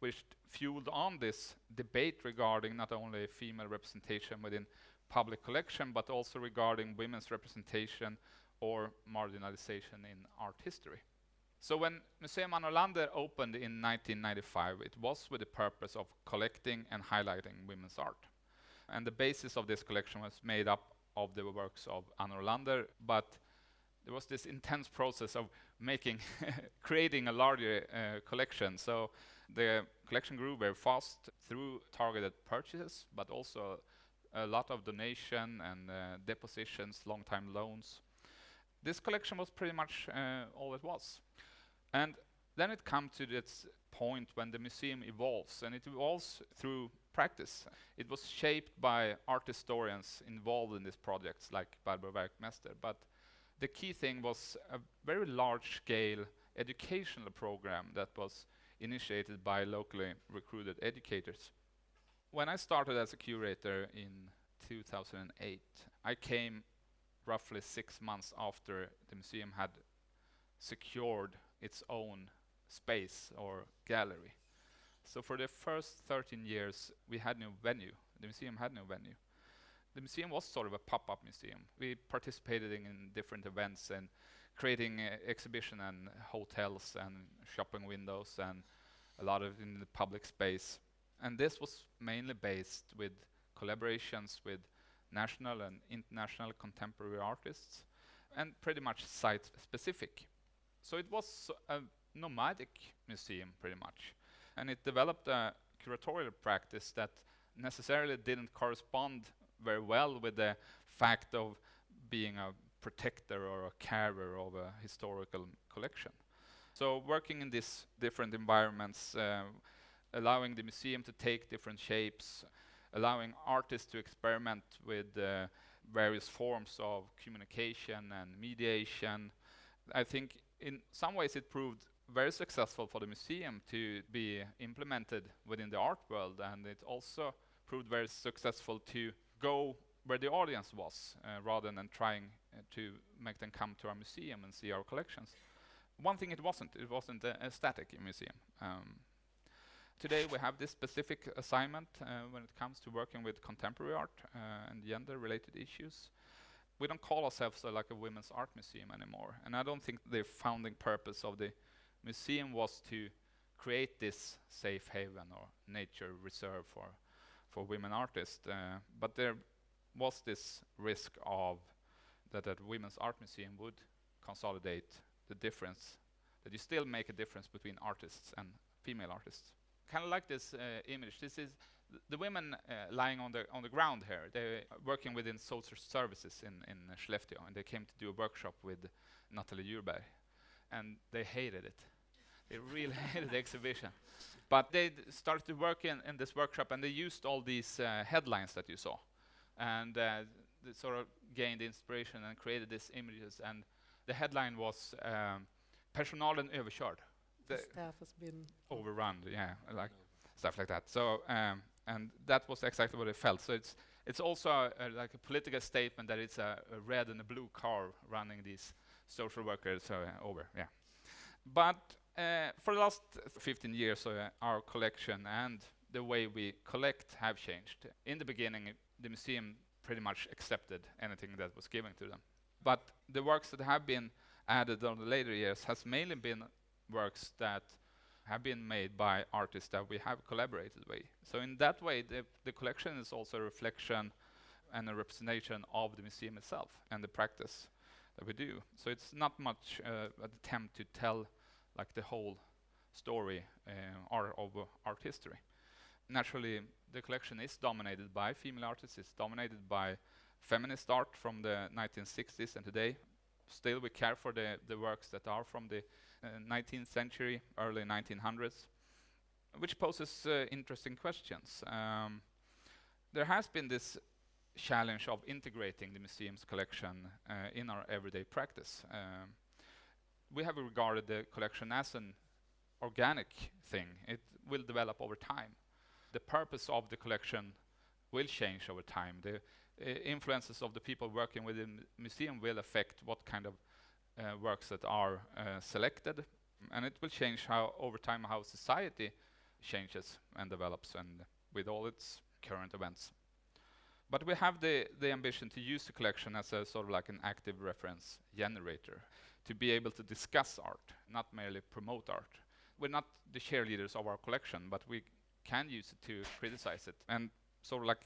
which fueled on this debate regarding not only female representation within public collection, but also regarding women's representation or marginalization in art history. So when Museum Anna Nordlander opened in 1995, it was with the purpose of collecting and highlighting women's art. And the basis of this collection was made up of the works of Anna Nordlander, but there was this intense process of making, creating a larger uh, collection. So the collection grew very fast through targeted purchases, but also a lot of donation and uh, depositions, long-time loans. This collection was pretty much uh, all it was. And then it comes to this point when the museum evolves, and it evolves through practice. It was shaped by art historians involved in these projects, like Barbro Werkmäster, but the key thing was a very large-scale educational program that was initiated by locally recruited educators. When I started as a curator in 2008, I came roughly six months after the museum had secured its own space or gallery. So for the first 13 years, we had no venue. The museum had no venue. The museum was sort of a pop-up museum. We participated in, different events and creating uh, exhibition and hotels and shopping windows and a lot of in the public space. And this was mainly based with collaborations with national and international contemporary artists and pretty much site specific. So it was a nomadic museum pretty much. And it developed a curatorial practice that necessarily didn't correspond very well with the fact of being a protector or a carer of a historical collection. So working in these different environments, uh, allowing the museum to take different shapes, allowing artists to experiment with uh, various forms of communication and mediation. I think in some ways it proved very successful for the museum to be implemented within the art world and it also proved very successful to go where the audience was uh, rather than trying uh, to make them come to our museum and see our collections. One thing it wasn't, it wasn't a, a static museum. Um, today we have this specific assignment uh, when it comes to working with contemporary art uh, and gender-related issues. We don't call ourselves uh, like a women's art museum anymore, and I don't think the founding purpose of the museum was to create this safe haven or nature reserve for for women artists. Uh, but there was this risk of that a women's art museum would consolidate the difference, that you still make a difference between artists and female artists. Kind of like this uh, image. This is th the women uh, lying on the on the ground here. They're working within social services in in Skellefteå, and they came to do a workshop with Nathalie Djurberg, and they hated it. They really hated the exhibition. But they started to work in, in this workshop and they used all these uh, headlines that you saw. And uh, they sort of gained inspiration and created these images. And the headline was um, Personalen överkörd. The staff has been overrun, yeah, like stuff like that. So, um, and that was exactly what it felt. So it's it's also a, a, like a political statement that it's a, a, red and a blue car running these social workers uh, over, yeah. But uh, for the last 15 years, uh, our collection and the way we collect have changed. In the beginning, the museum pretty much accepted anything that was given to them. But the works that have been added on the later years has mainly been works that have been made by artists that we have collaborated with. So in that way, the, the collection is also a reflection and a representation of the museum itself and the practice that we do. So it's not much uh, an attempt to tell like the whole story uh, of uh, art history. Naturally, the collection is dominated by female artists. It's dominated by feminist art from the 1960s and today. Still, we care for the, the works that are from the uh, 19th century, early 1900s, which poses uh, interesting questions. Um, there has been this challenge of integrating the museum's collection uh, in our everyday practice. Um, we have regarded the collection as an organic thing. It will develop over time. The purpose of the collection will change over time. The uh, influences of the people working within the museum will affect what kind of uh, works that are uh, selected, and it will change how over time how society changes and develops, and with all its current events. But we have the, the ambition to use the collection as a sort of like an active reference generator, to be able to discuss art, not merely promote art. We're not the cheerleaders of our collection, but we can use it to criticize it and sort of like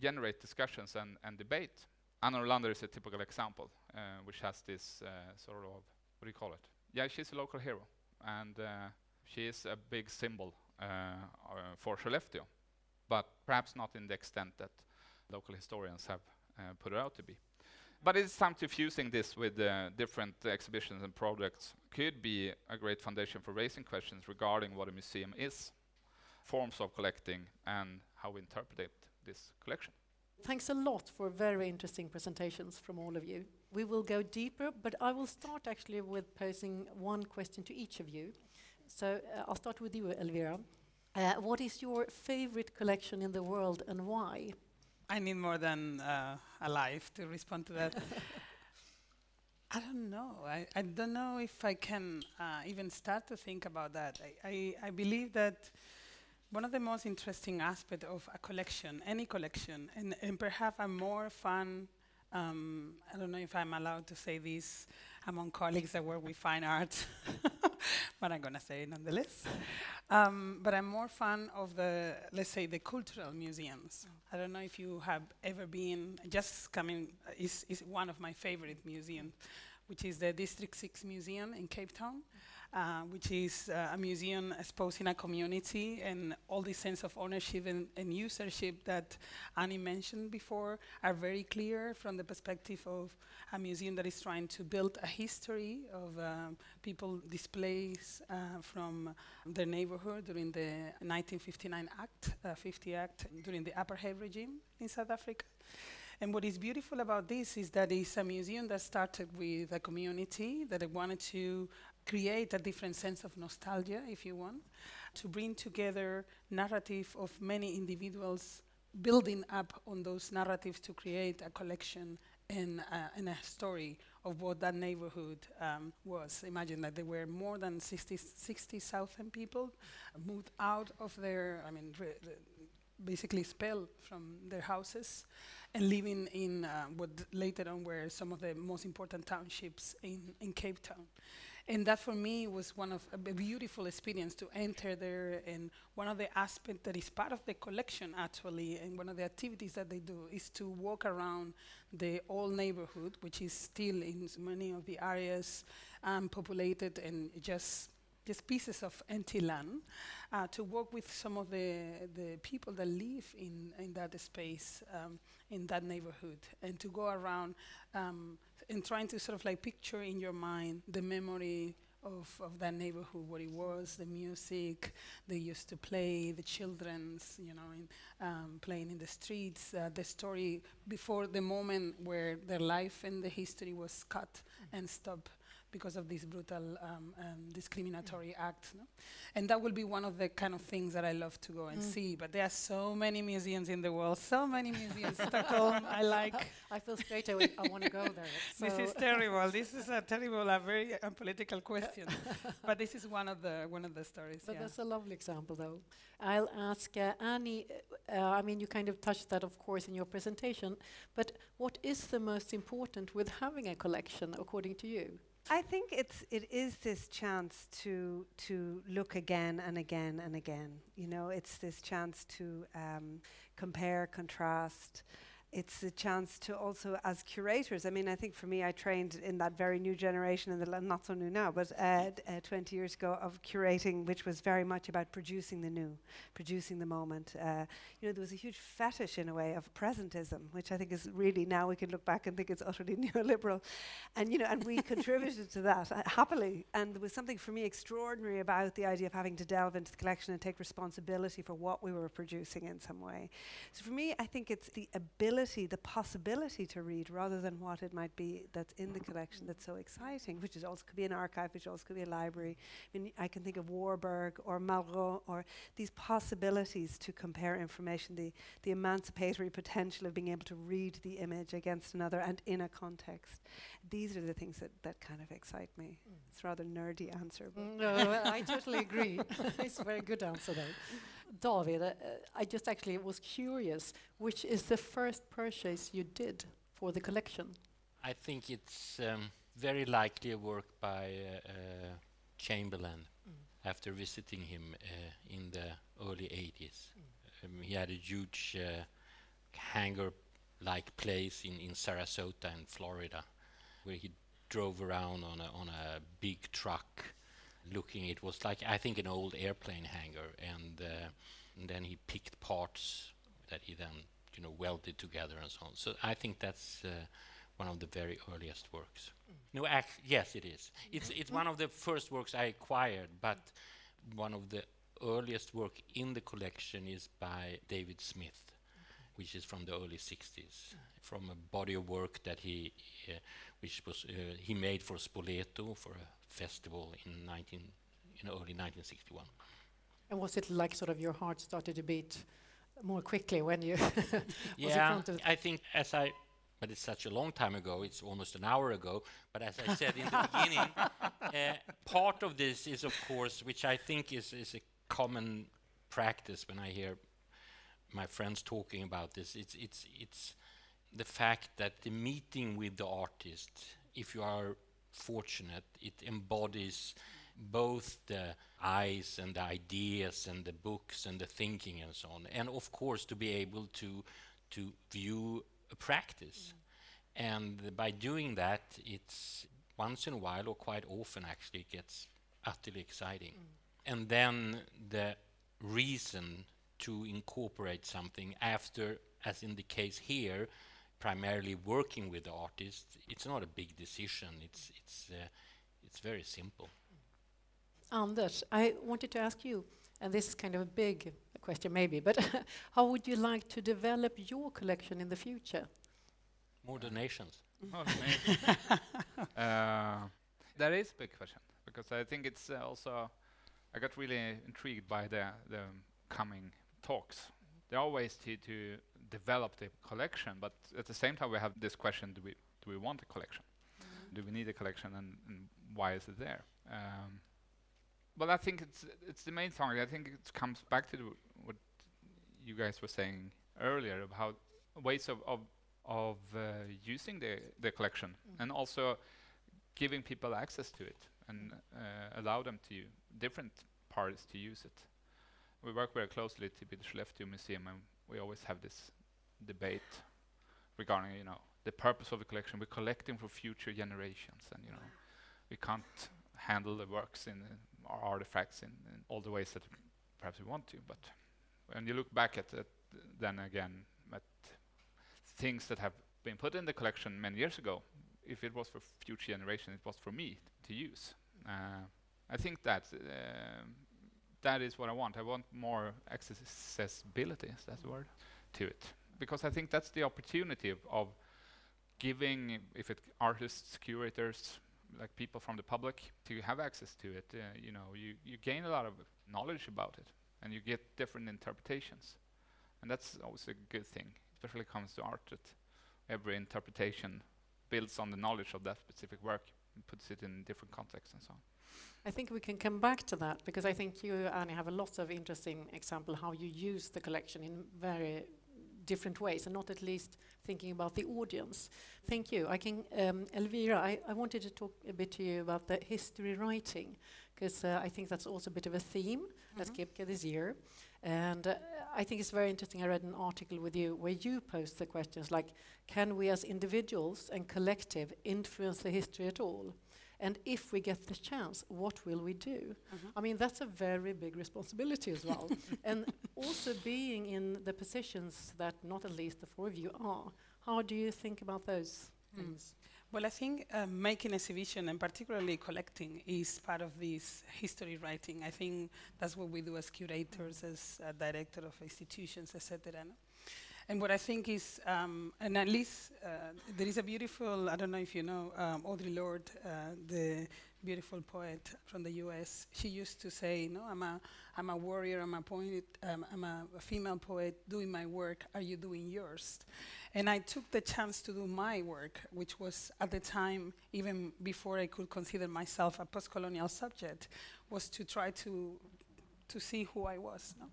generate discussions and, and debate. Anna Nordlander is a typical example, uh, which has this uh, sort of, what do you call it? Yeah, she's a local hero, and uh, she is a big symbol uh, uh, for Skellefteå, but perhaps not in the extent that local historians have uh, put it out to be. But it's time to fusing this with uh, different exhibitions and projects could be a great foundation for raising questions regarding what a museum is, forms of collecting, and how we interpret this collection. Thanks a lot for very interesting presentations from all of you. We will go deeper, but I will start actually with posing one question to each of you. So uh, I'll start with you, Elvira. Uh, what is your favorite collection in the world and why? I need more than uh, a life to respond to that. I don't know. I, I don't know if I can uh, even start to think about that. I, I, I believe that one of the most interesting aspects of a collection, any collection, and, and perhaps a more fun, um, I don't know if I'm allowed to say this among colleagues that work with fine art, but I'm going to say nonetheless. Um, but I'm more fan of the, let's say, the cultural museums. I don't know if you have ever been, just coming, uh, is, is one of my favorite museums, which is the District 6 Museum in Cape Town. Uh, which is uh, a museum exposing a community and all the sense of ownership and, and, usership that Annie mentioned before are very clear from the perspective of a museum that is trying to build a history of um, people displaced uh, from their neighborhood during the 1959 Act, uh, 50 Act, during the apartheid regime in South Africa. And what is beautiful about this is that it's a museum that started with a community that wanted to create a different sense of nostalgia, if you want, to bring together narrative of many individuals building up on those narratives to create a collection and, uh, and a story of what that neighborhood um, was. Imagine that there were more than 60,000 60, people moved out of their, I mean, basically expelled from their houses and living in uh, what later on were some of the most important townships in, in Cape Town. And that for me was one of a beautiful experience to enter there. And one of the aspects that is part of the collection actually, and one of the activities that they do is to walk around the old neighborhood, which is still in many of the areas um, populated and just just pieces of empty land, uh, to work with some of the, the people that live in, in that space, um, in that neighborhood, and to go around um, and trying to sort of like picture in your mind the memory of, of that neighborhood, what it was, the music they used to play, the children's, you know, in, um, playing in the streets, uh, the story before the moment where their life and the history was cut mm. and stopped because of this brutal um, um, discriminatory mm. act. No? And that will be one of the kind of things that I love to go and mm. see. But there are so many museums in the world, so many museums. Stockholm, I like. I feel straight away I want to go there. So this is terrible. This is a terrible, a very unpolitical question. but this is one of the one of the stories. But yeah. that's a lovely example, though. I'll ask uh, Annie. Uh, I mean, you kind of touched that, of course, in your presentation. But what is the most important with having a collection, according to you? I think it's it is this chance to to look again and again and again. You know, it's this chance to um, compare, contrast, it's a chance to also, as curators, I mean, I think for me, I trained in that very new generation, and the not so new now, but uh, uh, 20 years ago of curating, which was very much about producing the new, producing the moment. Uh, you know, there was a huge fetish in a way of presentism, which I think is really now we can look back and think it's utterly neoliberal, and you know, and we contributed to that uh, happily. And there was something for me extraordinary about the idea of having to delve into the collection and take responsibility for what we were producing in some way. So for me, I think it's the ability ability, the possibility to read rather than what it might be that's in the collection that's so exciting, which is also could be an archive, which also could be a library. I mean, I can think of Warburg or Malraux or these possibilities to compare information, the, the emancipatory potential of being able to read the image against another and in a context. These are the things that, that kind of excite me. Mm. It's a rather nerdy answer. But Mm, No, I totally agree. it's a very good answer, though. David, uh, I just actually was curious, which is the first purchase you did for the collection? I think it's um, very likely a work by uh, uh, Chamberlain after visiting him uh, in the early 80s. Um, he had a huge uh, hangar-like place in, in Sarasota in Florida where he drove around on a, on a big truck looking it was like I think an old airplane hangar and, uh, and then he picked parts that he then you know welded together and so on. So I think that's uh, one of the very earliest works. No act yes it is. It's it's one of the first works I acquired but one of the earliest work in the collection is by David Smith which is from the early 60s from a body of work that he uh, which was uh, he made for Spoleto for a festival in 19 in early 1961 And was it like sort of your heart started to beat more quickly when you yeah I think as I but it's such a long time ago it's almost an hour ago but as I said in the beginning uh, part of this is of course which I think is is a common practice when I hear my friends talking about this it's it's it's the fact that the meeting with the artist if you are fortunate. It embodies both the eyes and the ideas and the books and the thinking and so on. And of course to be able to to view a practice. And by doing that it's once in a while or quite often actually it gets utterly exciting. Mm. And then the reason to incorporate something after as in the case here primarily working with the artist it's not a big decision it's it's uh, it's very simple Anders, I wanted to ask you, and this is kind of a big question maybe, but how would you like to develop your collection in the future? more donations Oh, amazing. uh, that is a big question because I think it's uh, also. I got really intrigued by the the coming talks. There are ways to to develop the collection, but at the same time we have this question: Do we do we want a collection? Do we need a collection, and, and why is it there? Um, but I think it's it's the main thing. I think it comes back to what you guys were saying earlier about ways of of of uh, using the the collection and also giving people access to it and uh, allow them to different parties to use it. We work very closely to with the Skellefteå Museum and we always have this debate regarding you know the purpose of the collection. We're collecting for future generations and you know we can't handle the works in uh, our artifacts in, in all the ways that perhaps we want to but when you look back at it then again at things that have been put in the collection many years ago. If it was for future generation, it was for me to use. Uh, I think that um that is what I want. I want more accessibility, is that the word, to it. Because I think that's the opportunity of, of giving, if it artists, curators, like people from the public, to have access to it. Uh, you know, you, you gain a lot of knowledge about it, and you get different interpretations, and that's always a good thing especially when it comes to art, that every interpretation builds on the knowledge of that specific work and puts it in different contexts and so on. I think we can come back to that because I think you, Annie, have a lot of interesting example how you use the collection in very different ways, and not at least thinking about the audience. Thank you. I can, um, Elvira, I, I wanted to talk a bit to you about the history writing, because uh, I think that's also a bit of a theme at GIBCA this year. And uh, I think it's very interesting. I read an article with you where you posed the questions like, can we as individuals and collective influence the history at all? And if we get the chance, what will we do? Mm-hmm. I mean, that's a very big responsibility as well. and also being in the positions that not at least the four of you are, how do you think about those hmm. things? Well, I think um, making exhibition and particularly collecting is part of this history writing. I think that's what we do as curators, as a director of institutions, etc. And what I think is, um, and at least uh, there is a beautiful, I don't know if you know um, Audre Lorde, uh, the beautiful poet from the US. She used to say, no, I'm a, I'm a warrior, I'm a poet, um, I'm a, female poet doing my work, are you doing yours? And I took the chance to do my work, which was at the time, even before I could consider myself a post-colonial subject, was to try to, to see who I was. No?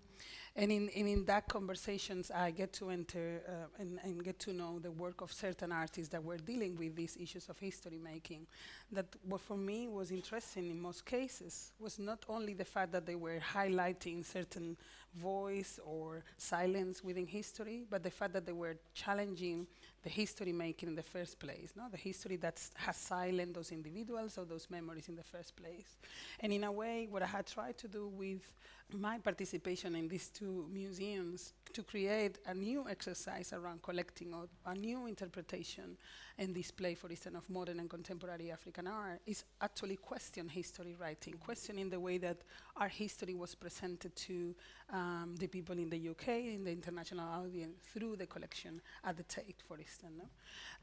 And in, and in that conversations, I get to enter uh, and, and get to know the work of certain artists that were dealing with these issues of history making. That what for me was interesting in most cases was not only the fact that they were highlighting certain voice or silence within history, but the fact that they were challenging the history making in the first place, no? the history that has silenced those individuals or those memories in the first place. And in a way, what I had tried to do with my participation in these two museums to create a new exercise around collecting or a new interpretation and display, for instance, of modern and contemporary African art is actually question history writing, questioning the way that our history was presented to um, the people in the UK, in the international audience, through the collection at the Tate, for instance. No?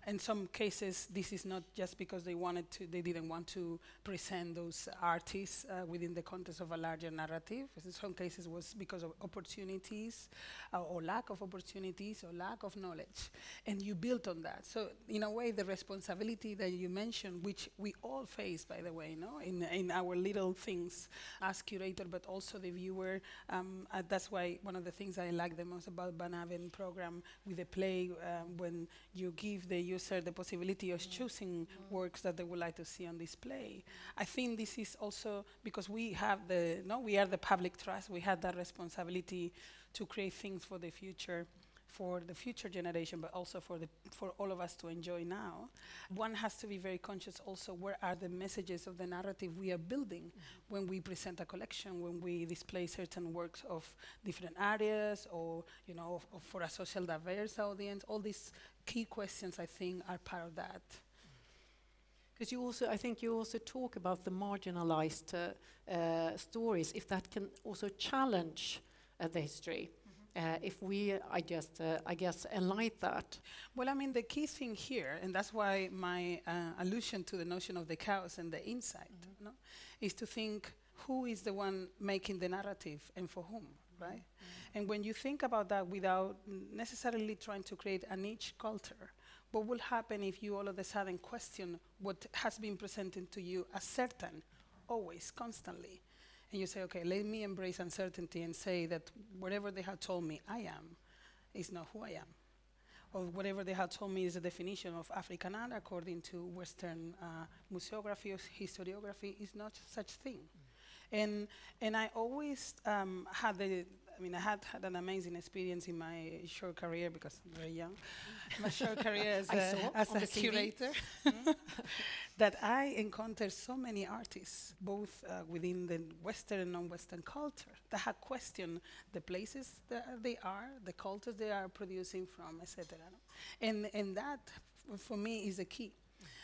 In some cases, this is not just because they wanted to, they didn't want to present those artists uh, within the context of a larger narrative. In some cases, was because of opportunities, uh, or lack of opportunities, or lack of knowledge, and you built on that. So, in a way, the responsibility that you mentioned, which we all face, by the way, no, in in our little things as curator, but also the viewer. Um, uh, that's why one of the things I like the most about Van Abbe program with the play, uh, when you give the user the possibility of choosing works that they would like to see on display. I think this is also because we have the, no, we are the public trust, we have that responsibility to create things for the future for the future generation, but also for, the, for all of us to enjoy now. One has to be very conscious also where are the messages of the narrative we are building mm -hmm. when we present a collection, when we display certain works of different areas, or you know, of, of for a social diverse audience. All these key questions, I think, are part of that. Because you also, I think you also talk about the marginalized uh, uh, stories, if that can also challenge uh, the history. Uh, if we, I just, uh, I guess, enlighten that. Well, I mean, the key thing here, and that's why my uh, allusion to the notion of the chaos and the insight, mm -hmm. no, is to think who is the one making the narrative and for whom, right? Mm -hmm. And when you think about that without necessarily trying to create a niche culture, what will happen if you all of a sudden question what has been presented to you as certain, always, constantly? And you say, okay, let me embrace uncertainty and say that whatever they have told me I am is not who I am. Or whatever they have told me is the definition of African art according to Western uh, museography or historiography is not such thing. Mm. And, and I always um, had the, I mean, I had had an amazing experience in my short career because I'm very young. my short career as a, as a curator. that I encountered so many artists, both uh, within the Western and non-Western culture, that had questioned the places that they are, the cultures they are producing from, etc. And, and that, for me, is a key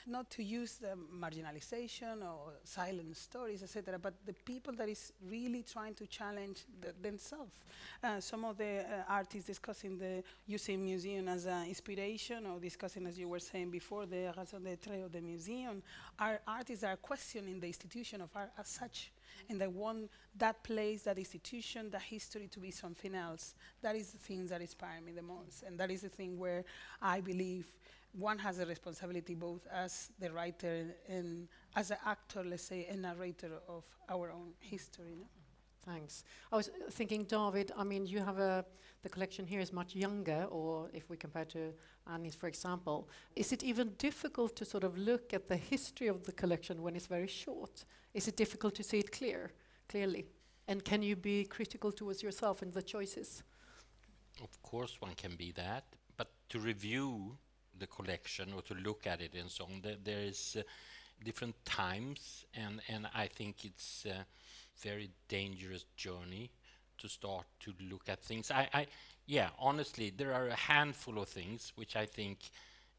not to use the marginalization or silent stories, etc., but the people that is really trying to challenge the, themselves. Uh, some of the uh, artists discussing the using museum as an inspiration, or discussing, as you were saying before, the raison d'être of the museum, are artists that are questioning the institution of art as such and they want that place, that institution, that history to be something else. That is the thing that inspires me the most. And that is the thing where I believe one has a responsibility both as the writer and as an actor, let's say, a narrator of our own history. No? Thanks. I was thinking, David, I mean, you have a, the collection here is much younger, or if we compare to Annie's, for example. Is it even difficult to sort of look at the history of the collection when it's very short? Is it difficult to see it clear, clearly? And can you be critical towards yourself in the choices? Of course, one can be that, but to review the collection or to look at it and so on. There, is uh, different times, and and I think it's a very dangerous journey to start to look at things. I, I yeah, honestly, there are a handful of things which I think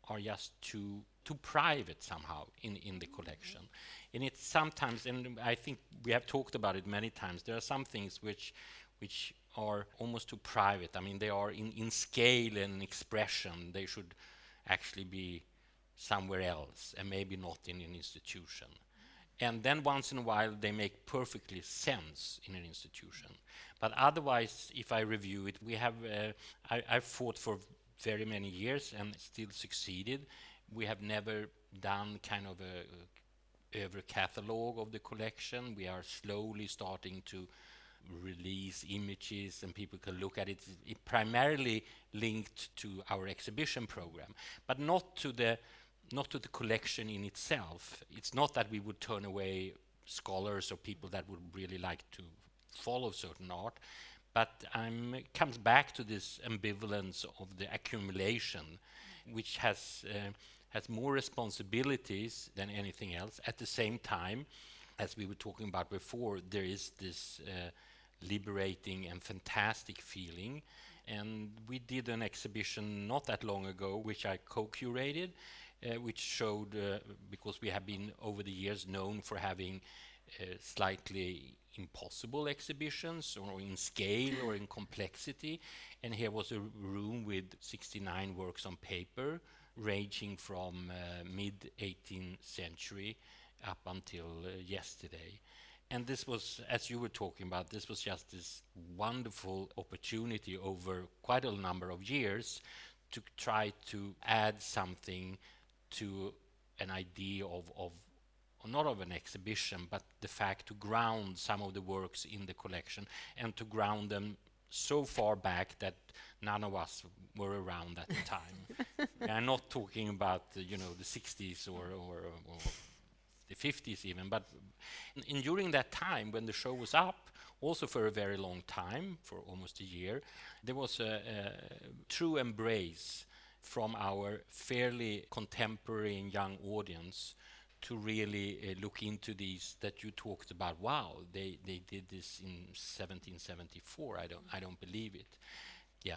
are just too too private somehow in in the collection, mm -hmm. and it's sometimes, and I think we have talked about it many times. There are some things which which are almost too private. I mean, they are in, in scale and expression. They should actually be somewhere else and maybe not in an institution. And then once in a while, they make perfectly sense in an institution. But otherwise, if I review it, we have, uh, I, I've fought for very many years and still succeeded. We have never done kind of a, a catalog of the collection. We are slowly starting to release images and people can look at it. It primarily linked to our exhibition program, but not to the not to the collection in itself. It's not that we would turn away scholars or people that would really like to follow certain art, but um, it comes back to this ambivalence of the accumulation, which has uh, has more responsibilities than anything else. At the same time, as we were talking about before, there is this uh, liberating and fantastic feeling. And we did an exhibition not that long ago, which I co-curated, uh, which showed, uh, because we have been over the years known for having uh, slightly impossible exhibitions or in scale or in complexity. And here was a room with 69 works on paper, ranging from uh, mid 18th century up until uh, yesterday. And this was, as you were talking about, this was just this wonderful opportunity over quite a number of years to try to add something to an idea of, of not of an exhibition, but the fact to ground some of the works in the collection and to ground them so far back that none of us were around at the time. I'm not talking about the, you know the 60s or, or, or the 50s even, but in, in during that time when the show was up, also for a very long time, for almost a year, there was a, a true embrace from our fairly contemporary and young audience to really uh, look into these that you talked about. Wow, they, they did this in 1774. I don't I don't believe it. Yeah.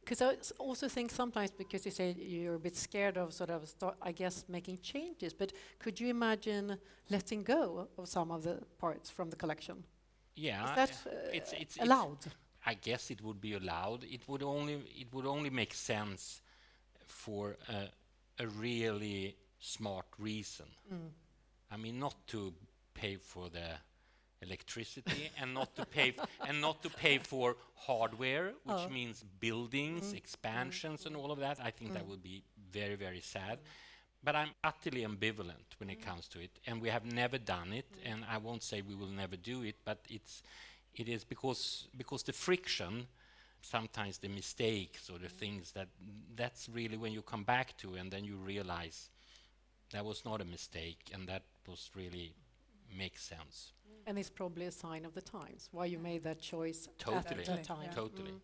Because I also think sometimes because you say you're a bit scared of sort of start, I guess making changes, but could you imagine letting go of some of the parts from the collection? Yeah. Is that uh, uh, it's, it's, it's allowed? I guess it would be allowed. It would only it would only make sense for a, a really smart reason. I mean, not to pay for the electricity and not to pay and not to pay for hardware, which Oh. means buildings, mm-hmm. expansions, and all of that. I think that mm. would be very very sad. But I'm utterly ambivalent when it mm. comes to it, and we have never done it, and I won't say we will never do it, but it's it is because because the friction sometimes the mistakes or the mm. things that that's really when you come back to and then you realize that was not a mistake and that was really makes sense And it's probably a sign of the times why you made that choice Totally. at that time. totally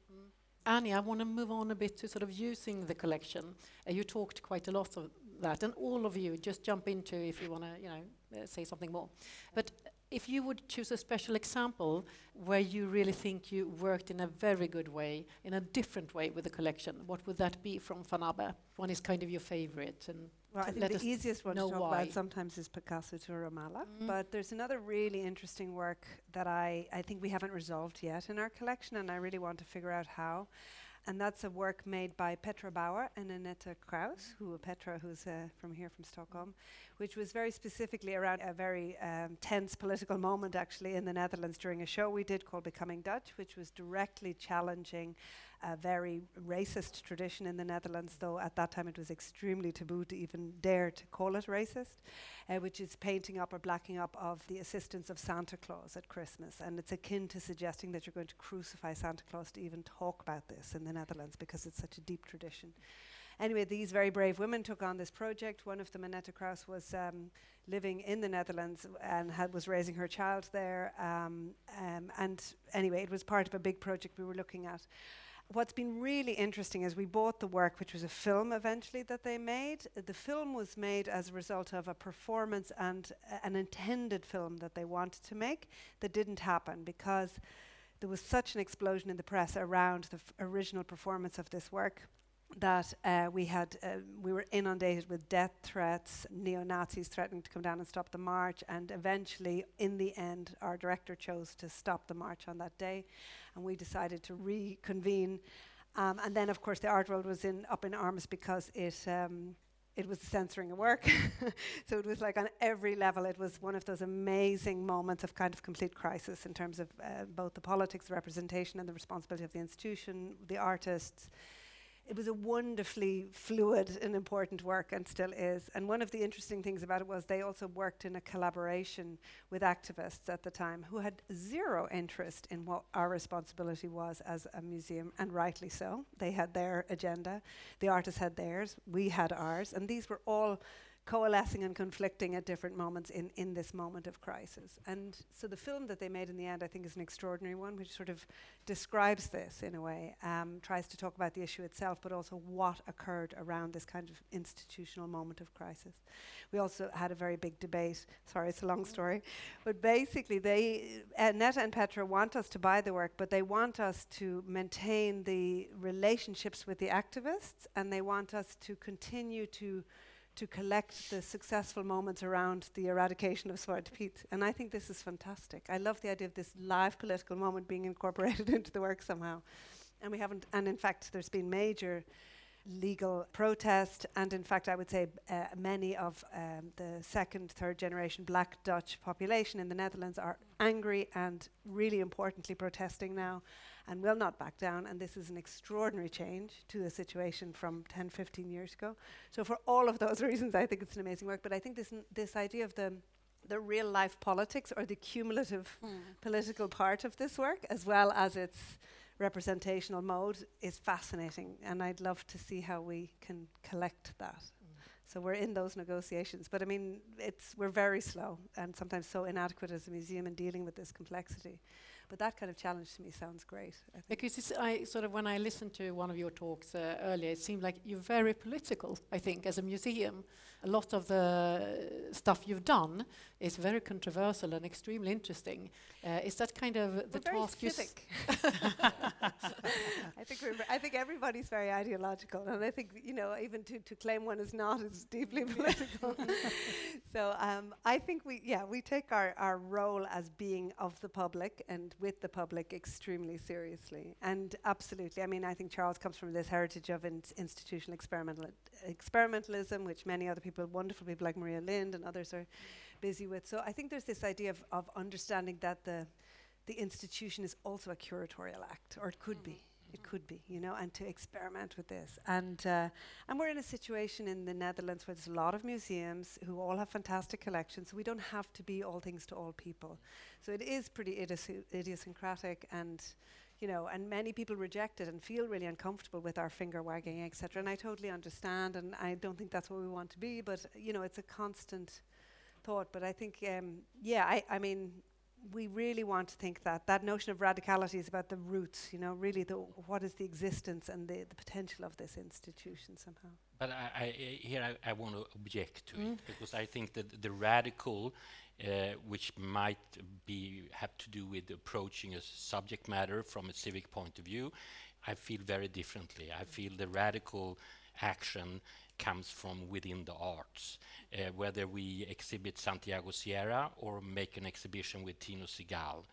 Annie, I want to move on a bit to sort of using the collection. Uh, you talked quite a lot of that, and all of you just jump into if you want to, you know, uh, say something more. But if you would choose a special example where you really think you worked in a very good way, in a different way with the collection, what would that be from Van Abbe? One is kind of your favorite, and Well, I think the easiest one to talk why. about sometimes is Picasso to Ramallah. Mm. But there's another really interesting work that I, I think we haven't resolved yet in our collection, and I really want to figure out how. And that's a work made by Petra Bauer and Annette Krauss, who Petra, who's uh, from here from Stockholm, which was very specifically around a very um, tense political moment actually in the Netherlands during a show we did called Becoming Dutch, which was directly challenging a very racist tradition in the Netherlands, though at that time it was extremely taboo to even dare to call it racist, uh, which is painting up or blacking up of the assistance of Santa Claus at Christmas. And it's akin to suggesting that you're going to crucify Santa Claus to even talk about this in the Netherlands because it's such a deep tradition. Anyway, these very brave women took on this project. One of them, Annette Krauss, was um, living in the Netherlands and had, was raising her child there. Um, um, and anyway, it was part of a big project we were looking at what's been really interesting is we bought the work, which was a film eventually that they made. The film was made as a result of a performance and uh, an intended film that they wanted to make that didn't happen because there was such an explosion in the press around the original performance of this work that uh, we had uh, we were inundated with death threats, neo Nazis threatening to come down and stop the march, and eventually, in the end, our director chose to stop the march on that day, and we decided to reconvene. Um, and then, of course, the art world was in up in arms because it. Um, it was censoring of work. so it was like on every level, it was one of those amazing moments of kind of complete crisis in terms of uh, both the politics, the representation, and the responsibility of the institution, the artists, it was a wonderfully fluid and important work and still is. And one of the interesting things about it was they also worked in a collaboration with activists at the time who had zero interest in what our responsibility was as a museum, and rightly so. They had their agenda, the artists had theirs, we had ours, and these were all coalescing and conflicting at different moments in, in this moment of crisis. And so the film that they made in the end, I think, is an extraordinary one, which sort of describes this in a way, um, tries to talk about the issue itself, but also what occurred around this kind of institutional moment of crisis. We also had a very big debate. Sorry, it's a long story. But basically, they, uh, Netta and Petra want us to buy the work, but they want us to maintain the relationships with the activists, and they want us to continue to to collect the successful moments around the eradication of Zwarte Piet. And I think this is fantastic. I love the idea of this live political moment being incorporated into the work somehow. And we haven't, and in fact, there's been major legal protest, and in fact, I would say uh, many of um, the second, third generation black Dutch population in the Netherlands are angry and really importantly protesting now and will not back down. And this is an extraordinary change to the situation from 10, 15 years ago. So, for all of those reasons, I think it's an amazing work. But I think this, n- this idea of the the real life politics or the cumulative Mm. political part of this work, as well as its representational mode, is fascinating. And I'd love to see how we can collect that. So we're in those negotiations. But I mean, it's, we're very slow and sometimes so inadequate as a museum in dealing with this complexity. But that kind of challenge to me sounds great. I think. Because it's, I sort of when I listened to one of your talks uh, earlier, it seemed like you're very political. I think as a museum, a lot of the stuff you've done is very controversial and extremely interesting. Uh, is that kind of the We're very task you? I think we're, I think everybody's very ideological, and I think you know even to, to claim one is not is deeply political. so um, I think we yeah we take our, our role as being of the public and with the public extremely seriously, and absolutely. I mean I think Charles comes from this heritage of ins- institutional experimental experimentalism, which many other people, wonderful people like Maria Lind and others are busy with. So I think there's this idea of, of understanding that the the institution is also a curatorial act, or it could be. It could be, you know, and to experiment with this. And uh, and we're in a situation in the Netherlands where there's a lot of museums who all have fantastic collections. So we don't have to be all things to all people. So it is pretty idiosyncratic and. You know, and many people reject it and feel really uncomfortable with our finger wagging, etc. And I totally understand, and I don't think that's what we want to be. But you know, it's a constant thought. But I think, um, yeah, I, I mean, we really want to think that that notion of radicality is about the roots, you know, really the what is the existence and the, the potential of this institution somehow. But I, I, I- here I, I want to object to Mm. it because I think that the radical, uh, which might be have to do with approaching a subject matter from a civic point of view, I feel very differently. I feel the radical action comes from within the arts, uh, whether we exhibit Santiago Sierra or make an exhibition with Tino Sehgal.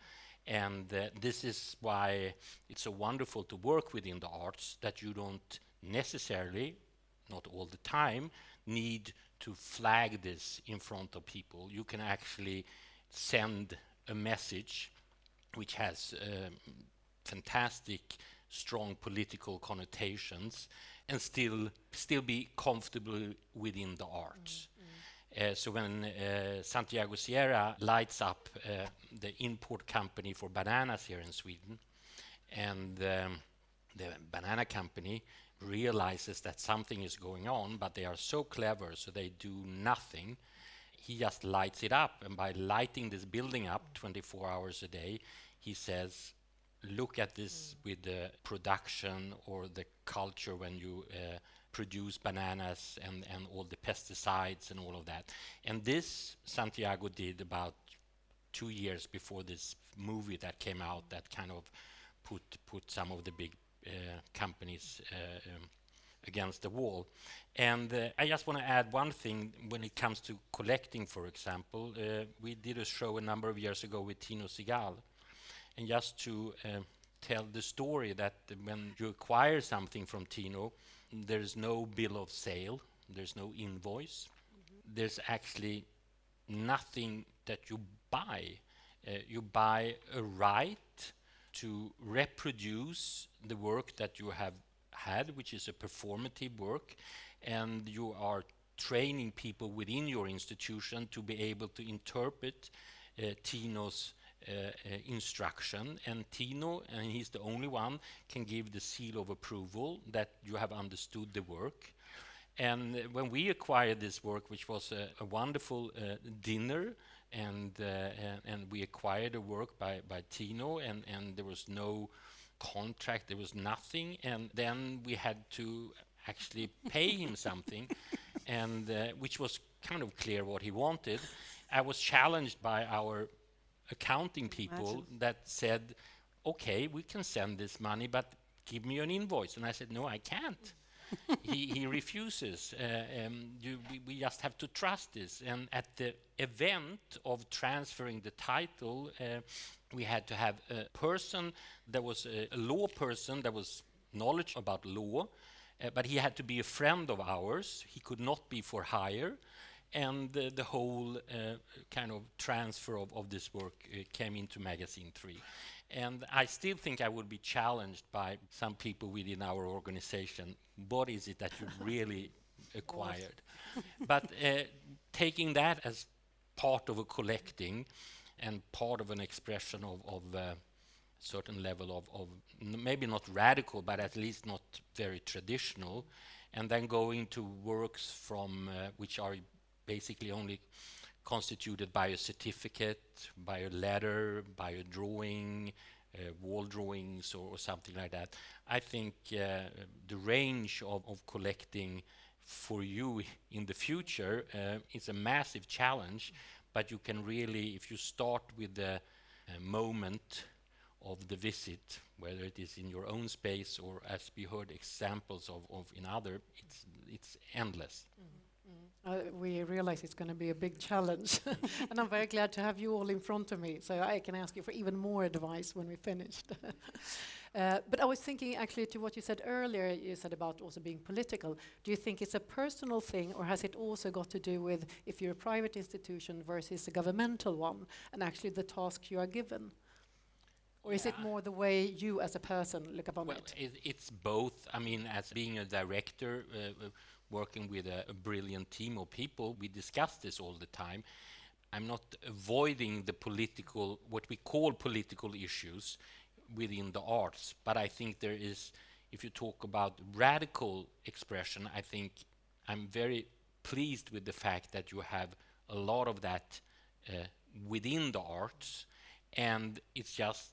And uh, this is why it's so wonderful to work within the arts that you don't necessarily not all the time, need to flag this in front of people. You can actually send a message which has um, fantastic, strong political connotations and still still be comfortable within the arts. Uh, so when uh, Santiago Sierra lights up uh, the import company for bananas here in Sweden, and um, the banana company realizes that something is going on, but they are so clever, so they do nothing. He just lights it up, and by lighting this building up 24 hours a day, he says, "Look at this with the production or the culture when you." Uh, produce bananas and, and all the pesticides and all of that. And this Santiago did about two years before this movie that came out that kind of put put some of the big uh, companies uh, um, against the wall. And uh, I just want to add one thing when it comes to collecting, for example. Uh, we did a show a number of years ago with Tino Sehgal. And just to uh, tell the story that when you acquire something from Tino, there's no bill of sale, there's no invoice, there's actually nothing that you buy. Uh, you buy a right to reproduce the work that you have had, which is a performative work, and you are training people within your institution to be able to interpret uh, Tino's instruction. And Tino, and he's the only one, can give the seal of approval that you have understood the work. And uh, when we acquired this work, which was a, a wonderful uh, dinner, and, uh, and, and we acquired a work by by Tino, and and there was no contract, there was nothing, and then we had to actually pay him something, and uh, which was kind of clear what he wanted. I was challenged by our accounting people Imagine. that said, "Okay, we can send this money, but give me an invoice." And I said, "No, I can't." he, he refuses. Uh, um, you, we, we just have to trust this. And at the event of transferring the title, uh, we had to have a person that was a, a law person that was knowledge about law, uh, but he had to be a friend of ours. He could not be for hire. And the whole uh, kind of transfer of, of this work uh, came into Magasin III. And I still think I would be challenged by some people within our organization. What is it that you really acquired? but uh, taking that as part of a collecting and part of an expression of, of uh, certain level of, of maybe not radical, but at least not very traditional, and then going to works from uh, which are basically only constituted by a certificate, by a letter, by a drawing, uh, wall drawings, or, or something like that. I think uh, the range of, of collecting for you in the future uh, is a massive challenge, but you can really, if you start with the uh, moment of the visit, whether it is in your own space or as we heard examples of, of in other, it's, it's endless. Uh, we realize it's going to be a big challenge, and I'm very glad to have you all in front of me, so I can ask you for even more advice when we're finished. uh, but I was thinking actually to what you said earlier. You said about also being political. Do you think it's a personal thing, or has it also got to do with if you're a private institution versus a governmental one, and actually the tasks you are given? Or is it more the way you as a person look upon Well, it? it, it's both. I mean, as being a director, uh, uh, working with a, a brilliant team of people, we discuss this all the time. I'm not avoiding the political, what we call political issues within the arts, but I think there is, if you talk about radical expression, I think I'm very pleased with the fact that you have a lot of that uh, within the arts, and it's just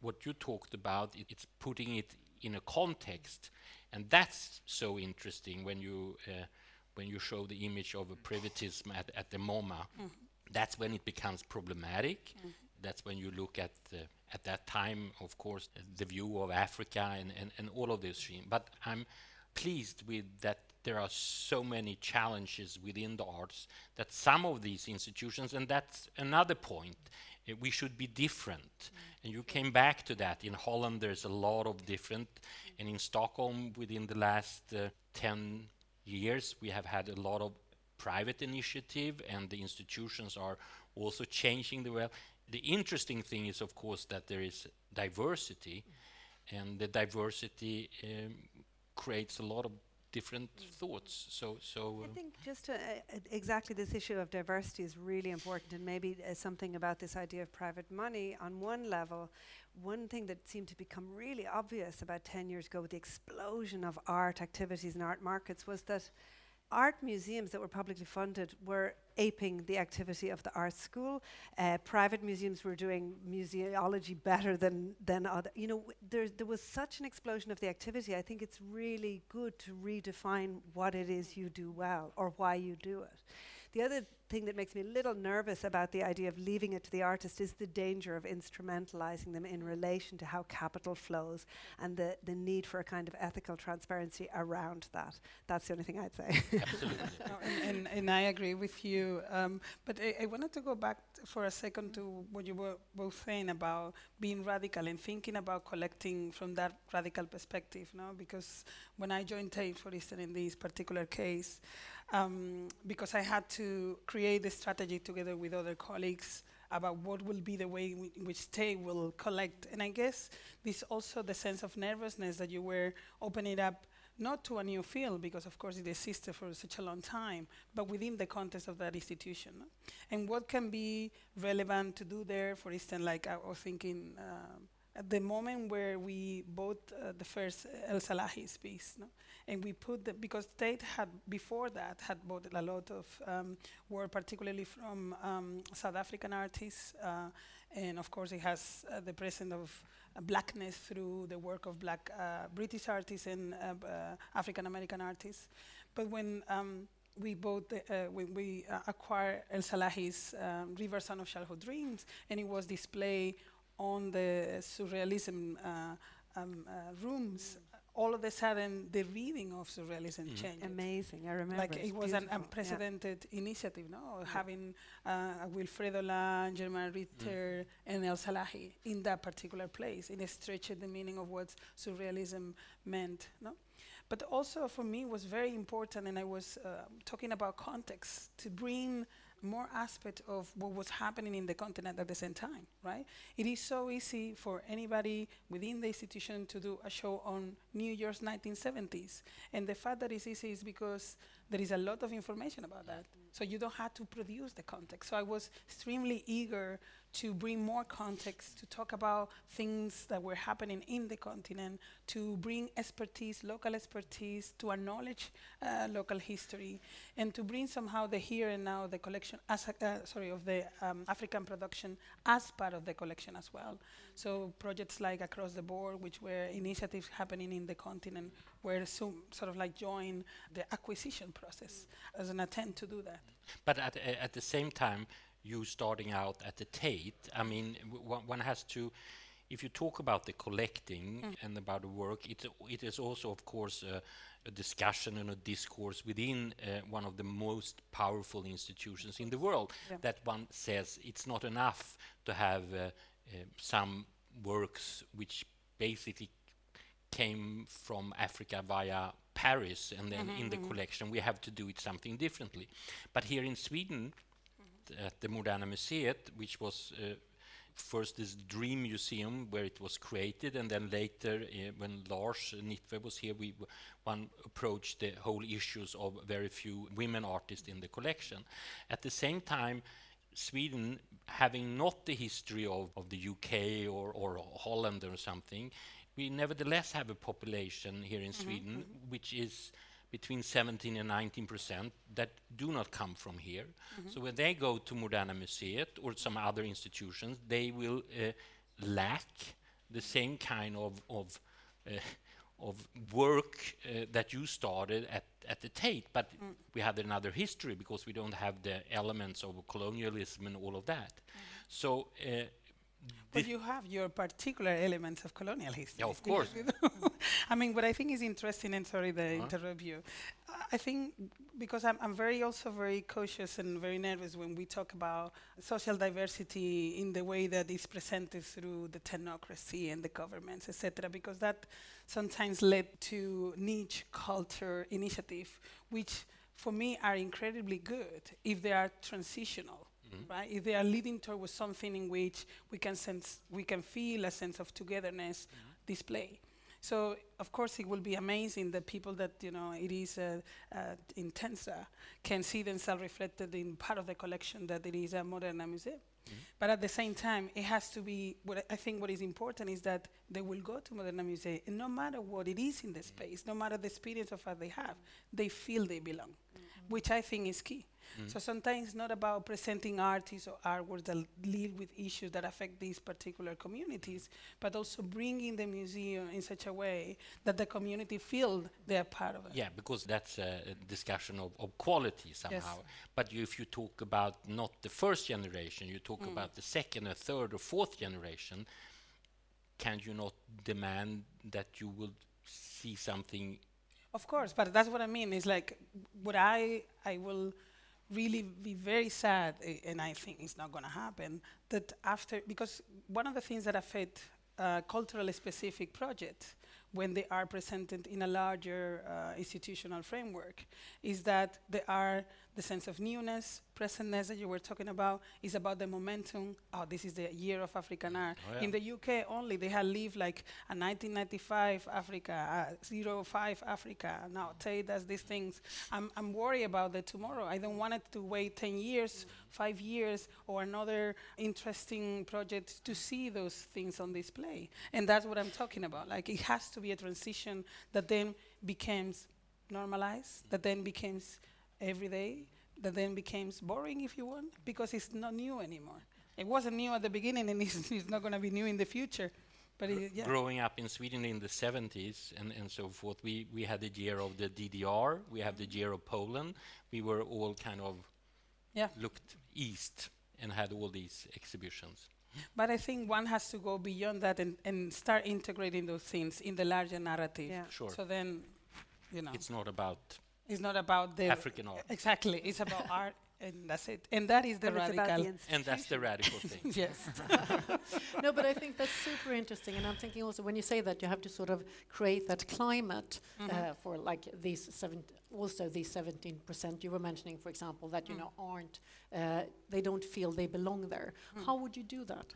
what you talked about, it, it's putting it in a context, and that's so interesting when you uh, when you show the image of a primitivism at, at the MoMA. That's when it becomes problematic. That's when you look at the, at that time, of course, uh, the view of Africa and, and, and all of this. But I'm pleased with that there are so many challenges within the arts that some of these institutions, and that's another point, uh, we should be different. And you came back to that. In Holland, there's a lot of different, and in Stockholm, within the last uh, 10 years, we have had a lot of private initiative, and the institutions are also changing the well. The interesting thing is, of course, that there is diversity, and the diversity um, creates a lot of different thoughts. So, so I um, think just to, uh, exactly this issue of diversity is really important, and maybe uh, something about this idea of private money. On one level, one thing that seemed to become really obvious about 10 years ago with the explosion of art activities and art markets was that art museums that were publicly funded were aping the activity of the art school. Uh, private museums were doing museology better than than other. You know, there there was such an explosion of the activity. I think it's really good to redefine what it is you do well or why you do it. The other thing that makes me a little nervous about the idea of leaving it to the artist is the danger of instrumentalizing them in relation to how capital flows and the, the need for a kind of ethical transparency around that. That's the only thing I'd say. Absolutely. No, and, and, and I agree with you. Um, but I, I wanted to go back t- for a second to what you were both saying about being radical and thinking about collecting from that radical perspective. No, because when I joined Tate, for instance, in this particular case, um, because I had to create the strategy together with other colleagues about what will be the way in which they will collect. And I guess this also the sense of nervousness that you were opening up not to a new field because of course it existed for such a long time but within the context of that institution and what can be relevant to do there for instance like i was thinking at the moment where we bought uh, the first El Salahi's piece, no? and we put the because Tate had before that had bought a lot of um, work, particularly from um, South African artists, uh, and of course it has uh, the presence of uh, blackness through the work of black uh, British artists and uh, African American artists. But when um, we bought, uh, when we uh, acquired El Salahi's um, Reborn Sounds of Childhood Dreams, and it was displayed on the surrealism uh, um, uh, rooms, all of a sudden the reading of surrealism Mhm. changed. Amazing, I remember. Like it was an beautiful, yeah. unprecedented initiative, no? Having uh, Wifredo Lam, German Ritter, and El Salahi in that particular place, and it stretched the meaning of what surrealism meant, no? But also for me was very important, and I was uh, talking about context to bring more aspect of what was happening in the continent at the same time, right? It is so easy for anybody within the institution to do a show on New Year's 1970s. And the fact that it's easy is because there is a lot of information about that. So you don't have to produce the context. So I was extremely eager to bring more context, to talk about things that were happening in the continent, to bring expertise, local expertise, to acknowledge uh, local history, and to bring somehow the here and now, the collection, as a, uh, sorry, of the um, African production as part of the collection as well. So projects like Across the Board, which were initiatives happening in the continent, were so, sort of like join the acquisition process as an attempt to do that. But at, a- at the same time, you starting out at the Tate, I mean, w- one- one has to, if you talk about the collecting and about the work, it, it is also, of course, uh, a discussion and a discourse within uh, one of the most powerful institutions in the world. Yeah. That one says it's not enough to have uh, uh, some works which basically came from Africa via Paris and then in the collection. We have to do it something differently. But here in Sweden, th- at the Moderna Museet, which was uh, first this dream museum where it was created, and then later uh, when Lars Nittve was here, we one approached the whole issues of very few women artists in the collection. At the same time, Sweden, having not the history of, of the UK or, or Holland or something, we nevertheless have a population here in Sweden which is between 17 and 19 percent that do not come from here. So when they go to Moderna Museet or some other institutions, they will uh, lack the same kind of of uh, of work uh, that you started at, at the Tate, but we have another history because we don't have the elements of colonialism and all of that. So uh, But you have your particular elements of colonial history. Yeah, of course. I mean, what I think is interesting, and sorry to Uh-huh. interrupt you, I think because I'm, I'm very also very cautious and very nervous when we talk about social diversity in the way that is presented through the technocracy and the governments, etc., because that sometimes led to niche culture initiative, which for me are incredibly good if they are transitional Mm-hmm. right? If they are leading towards something in which we can sense, we can feel a sense of togetherness mm-hmm. display. So of course it will be amazing that people that you know it is uh, uh, in Tensta uh, can see themselves reflected in part of the collection that it is a Moderna museum. Mm-hmm. But at the same time, it has to be. What I- think what is important is that they will go to Moderna Museum, and no matter what it is in the space, no matter the experience of what they have, they feel they belong. Which I think is key. Mm. So sometimes it's not about presenting artists or artworks that deal with issues that affect these particular communities, but also bringing the museum in such a way that the community feel they're part of it. Yeah, because that's a discussion of, of quality somehow. But you, if you talk about not the first generation, you talk mm. about the second or third or fourth generation, can you not demand that you will see something? Of course, but that's what I mean. It's like what I I will really be very sad, eh, and I think it's not going to happen. That after because one of the things that affect uh, culturally specific projects when they are presented in a larger uh, institutional framework is that they are the sense of newness, presentness that you were talking about is about the momentum. Oh, this is the year of African art. Oh, yeah. In the UK only, they had lived like a 1995 Africa, uh, 05 Africa. Now Tate does these things. I'm, I'm worried about the tomorrow. I don't want it to wait 10 years, five years, or another interesting project to see those things on display. And that's what I'm talking about. Like it has to be a transition that then becomes normalized, that then becomes everyday, that then becomes boring, if you want, because it's not new anymore. It wasn't new at the beginning, and it's, it's not going to be new in the future. But it, yeah. Growing up in Sweden in the 70s and, and so forth, we, we had the year of the DDR, we have the year of Poland. We were all kind of Yeah. looked east and had all these exhibitions. But I think one has to go beyond that and, and start integrating those things in the larger narrative. Yeah. Sure. So then, you know, It's not about it's not about the African art. Exactly, it's about art, and that's it. And that is the And radical. the And that's the radical thing. yes. no, but I think that's super interesting, and I'm thinking also when you say that you have to sort of create that climate uh, for like these seven, also these 17% you were mentioning, for example, that you know aren't, uh, they don't feel they belong there. How would you do that?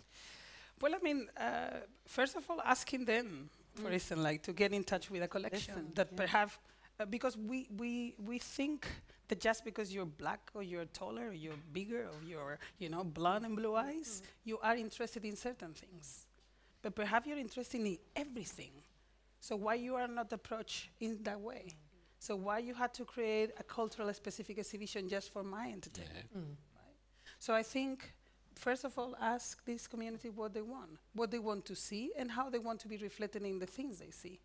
Well, I mean, uh, first of all, asking them, for instance, like to get in touch with a collection Listen, that yeah. perhaps, uh, because we, we, we think that just because you're black or you're taller or you're bigger or you're, you know, blonde and blue eyes, you are interested in certain things. But perhaps you're interested in everything. So why you are not approached in that way? So why you had to create a cultural specific exhibition just for my entertainment? Yeah. So I think, first of all, ask this community what they want, what they want to see, and how they want to be reflected in the things they see.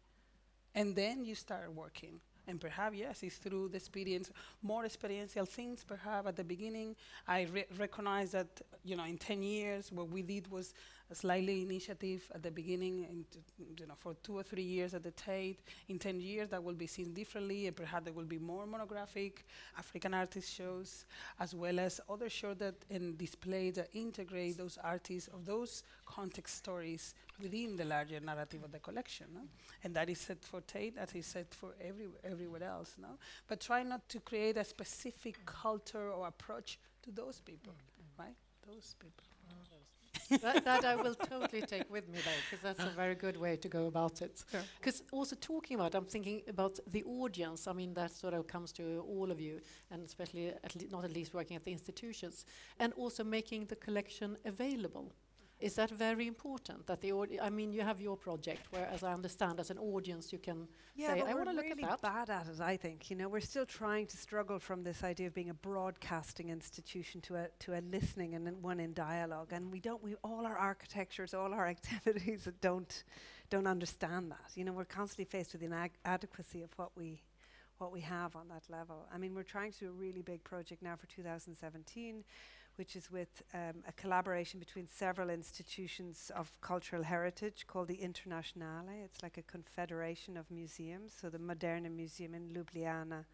And then you start working. And perhaps, yes, it's through the experience, more experiential things, perhaps at the beginning. I re- recognize that, you know, in 10 years, what we did was slightly initiative at the beginning, you know, for two or three years at the Tate. In 10 years, that will be seen differently, and perhaps there will be more monographic African artist shows, as well as other shows that and display that integrate those artists of those context stories within the larger narrative of the collection. No? And that is set for Tate, that is set for every, everywhere else. No? But try not to create a specific culture or approach to those people, right? Those people. That, that I will totally take with me, though, because that's a very good way to go about it. Sure. Because also talking about, I'm thinking about the audience. I mean, that sort of comes to all of you, and especially at le- not at least working at the institutions, and also making the collection available. Is that very important? That the audi- I mean, you have your project, where, as I understand, as an audience, you can Yeah, say, "I want to look really at that." bad at it. I think you know we're still trying to struggle from this idea of being a broadcasting institution to a to a listening and one in dialogue, and we don't. We all our architectures, all our activities don't don't understand that. You know, we're constantly faced with the inadequacy of what we what we have on that level. I mean, we're trying to do a really big project now for 2017 which is with um, a collaboration between several institutions of cultural heritage called the Internationale. It's like a confederation of museums. So the Moderne Museum in Ljubljana,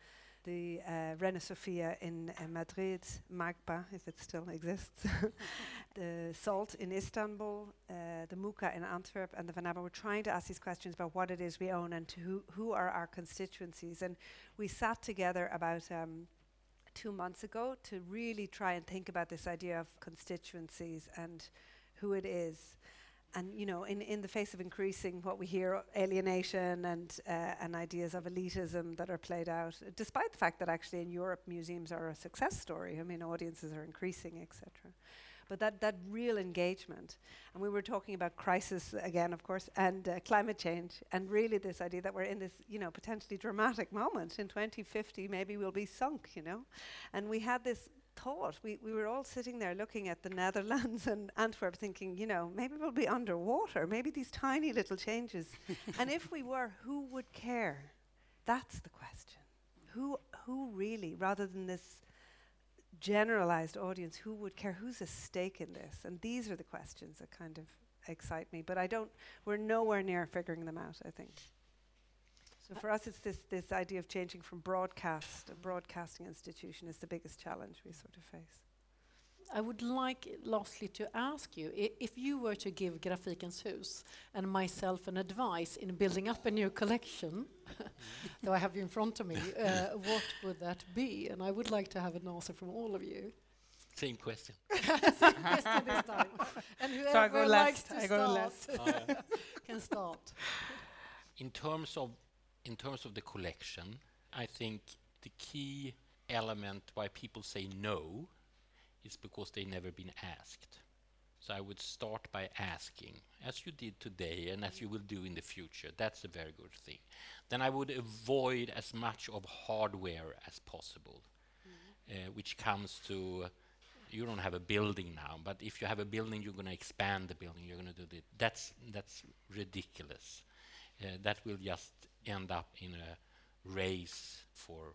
the uh, Reina Sofia in uh, Madrid, MACBA, if it still exists, the SALT in Istanbul, uh, the M HKA in Antwerp, and the Van Abbe. We're trying to ask these questions about what it is we own and to who, who are our constituencies. And we sat together about um, two months ago to really try and think about this idea of constituencies and who it is. And you know, in, in the face of increasing what we hear, alienation and uh, and ideas of elitism that are played out, despite the fact that actually in Europe museums are a success story. I mean, audiences are increasing, etc. but that, that real engagement. And we were talking about crisis again, of course, and uh, climate change, and really this idea that we're in this, you know, potentially dramatic moment. In 2050, maybe we'll be sunk, you know. And we had this thought. We, we were all sitting there looking at the Netherlands and Antwerp thinking, you know, maybe we'll be underwater, maybe these tiny little changes. and if we were, who would care? That's the question. Who, who really, rather than this generalized audience, who would care? Who's at stake in this? And these are the questions that kind of excite me. But I don't, we're nowhere near figuring them out, I think. So uh, for us, it's this, this idea of changing from broadcast, a broadcasting institution is the biggest challenge we sort of face. I would like, lastly, to ask you if you were to give Grafikens Hus and myself an advice in building up a new collection, though I have you in front of me, uh, what would that be? And I would like to have an answer from all of you. Same question. Question this time. And So I go whoever likes last, to I go start last. can start. in terms of in terms of the collection, I think the key element why people say no is because they've never been asked. So I would start by asking, as you did today and as you will do in the future. That's a very good thing. Then I would avoid as much of hardware as possible, uh, which comes to you don't have a building now, but if you have a building, you're going to expand the building. You're going to do that. That's that's ridiculous. Uh, that will just end up in a race for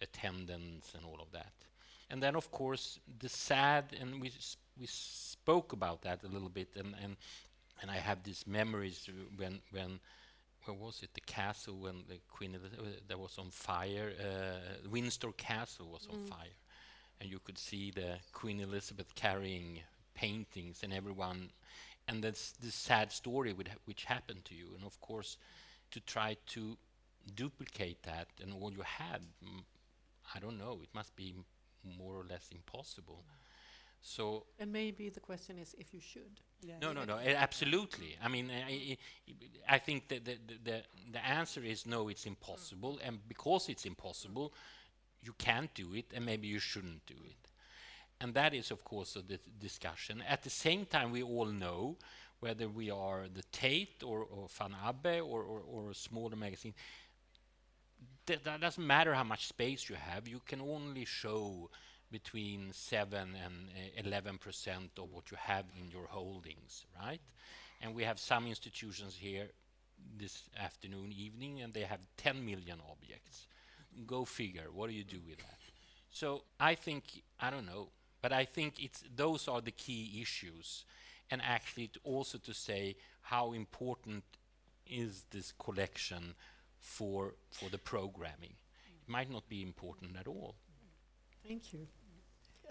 attendance and all of that. And then, of course, the sad, and we s- we spoke about that a little bit, and and and I have these memories when when where was it? The castle when the Queen Elizabeth that was on fire. Uh, Windsor Castle was on fire, and you could see the Queen Elizabeth carrying paintings and everyone, and that's this sad story with, which happened to you. And of course, to try to duplicate that and all you had, mm, I don't know. It must be more or less impossible. So And maybe the question is if you should. no, no, no. eh, Absolutely. I mean, I, I, I think that the, the, the, the answer is no, it's impossible. Mm. And because it's impossible, you can't do it, and maybe you shouldn't do it. And that is, of course, a di- discussion. At the same time, we all know whether we are the Tate or, or Van Abbe or, or, or a smaller Magasin, that, that doesn't matter how much space you have. You can only show between 7 and uh, 11 percent of what you have in your holdings, right? And we have some institutions here this afternoon, evening, and they have 10 million objects. Go figure. What do you do with that? So I think I don't know, but I think it's those are the key issues, and actually to also to say how important is this collection for for the programming. It might not be important at all. Thank you.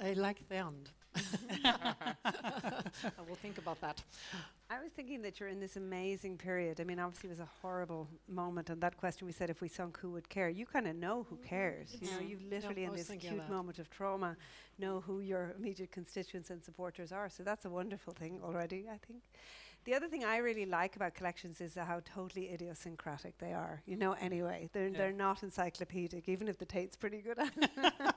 I like the end. I will think about that. I was thinking that you're in this amazing period. I mean, obviously, it was a horrible moment, and that question we said, if we sunk, who would care? You kind of know who mm-hmm. cares. You know, you literally, in this acute moment of trauma, know who your immediate constituents and supporters are. So that's a wonderful thing already, I think. The other thing I really like about collections is how totally idiosyncratic they are. You know, anyway, they're they're not encyclopedic, even if the Tate's pretty good at it.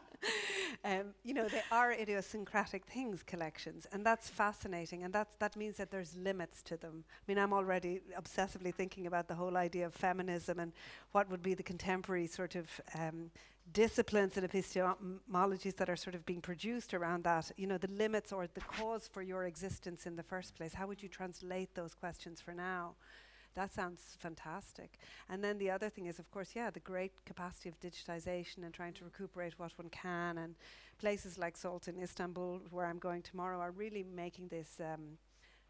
um, you know, they are idiosyncratic things, collections, and that's fascinating. And that's that means that there's limits to them. I mean, I'm already obsessively thinking about the whole idea of feminism and what would be the contemporary sort of um, disciplines and epistemologies that are sort of being produced around that. You know, the limits or the cause for your existence in the first place. How would you translate those questions for now? That sounds fantastic. And then the other thing is, of course, yeah, the great capacity of digitization and trying to recuperate what one can. And places like Salt in Istanbul, where I'm going tomorrow, are really making this um,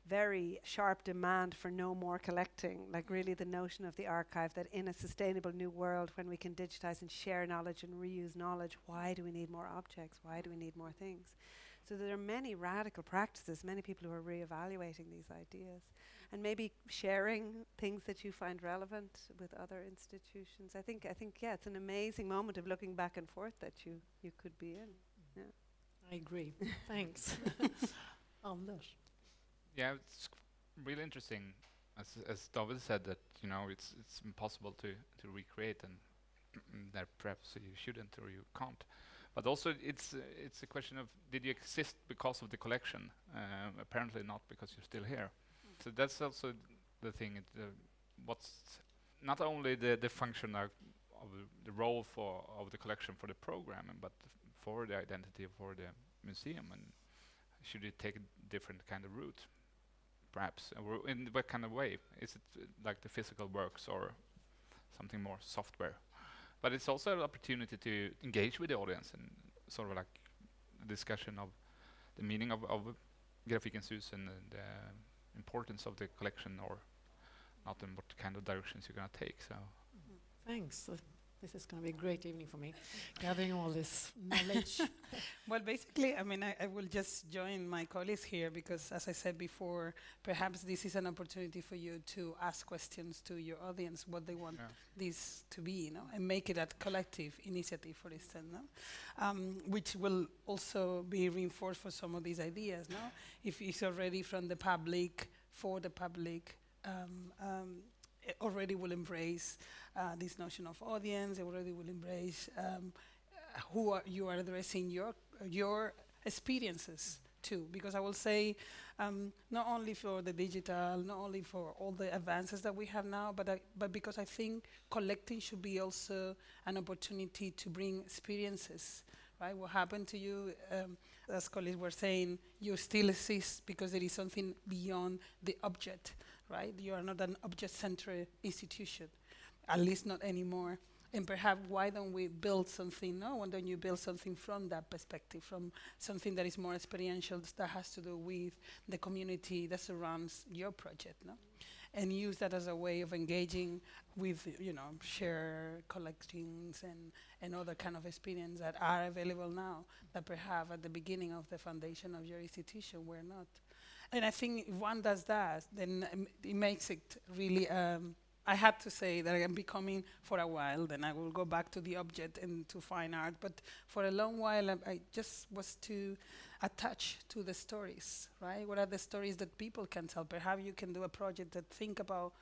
very sharp demand for no more collecting. Like, really, the notion of the archive that in a sustainable new world, when we can digitize and share knowledge and reuse knowledge, why do we need more objects? Why do we need more things? So there are many radical practices, many people who are reevaluating these ideas and maybe sharing things that you find relevant with other institutions. I think I think yeah, it's an amazing moment of looking back and forth that you you could be in. Mm. I agree. Thanks. Anders. Yeah, it's really interesting, as as David said that you know it's it's impossible to to recreate, and that perhaps you shouldn't or you can't. But also, it's uh, it's a question of did you exist because of the collection? Um, apparently not, because you're still here. So that's also the thing. It, uh, what's not only the the function of, of the role for of the collection for the programming, but for the identity for the museum, and should it take a different kind of route, perhaps? Or in what kind of way? Is it uh, like the physical works or something more software? But it's also an opportunity to engage with the audience and sort of like discussion of the meaning of, of Grafikens Hus and uh, the importance of the collection or not and what kind of directions you're going to take. So Thanks. This is going to be a great evening for me, gathering all this knowledge. Well, basically, I mean, I, I will just join my colleagues here because, as I said before, perhaps this is an opportunity for you to ask questions to your audience, what they want yeah. this to be, you know, and make it a collective initiative, for instance, no? um, which will also be reinforced for some of these ideas. No, if it's already from the public for the public, um, um, it already will embrace uh, this notion of audience. Already will embrace um, who are you are addressing your your experiences too. Because I will say, um, not only for the digital, not only for all the advances that we have now, but I, but because I think collecting should be also an opportunity to bring experiences. Right? What happened to you? Um, as colleagues were saying, you still exist because there is something beyond the object, right? You are not an object-centered institution, at least not anymore. And perhaps why don't we build something? No, why don't you build something from that perspective, from something that is more experiential, that has to do with the community that surrounds your project, no? And use that as a way of engaging with, you know, share collectings and, and other kind of experience that are available now that perhaps at the beginning of the foundation of your institution were not. And I think if one does that, then um, it makes it really. Um, I had to say that I am becoming for a while. Then I will go back to the object and to fine art. But for a long while, I, I just was too attached to the stories. Right? What are the stories that people can tell? Perhaps you can do a project that think about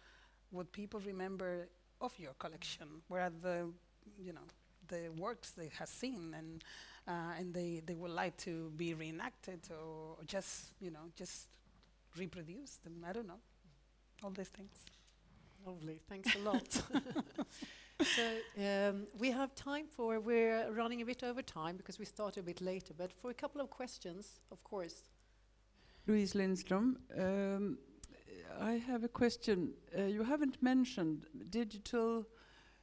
what people remember of your collection. What are the, you know, the works they have seen and uh, and they, they would like to be reenacted or just you know just reproduce them. I don't know. All these things. Lovely. Thanks a lot. so um, we have time for. We're running a bit over time because we started a bit later, but for a couple of questions, of course. Louise Lindström. Um, I have a question. Uh, you haven't mentioned digital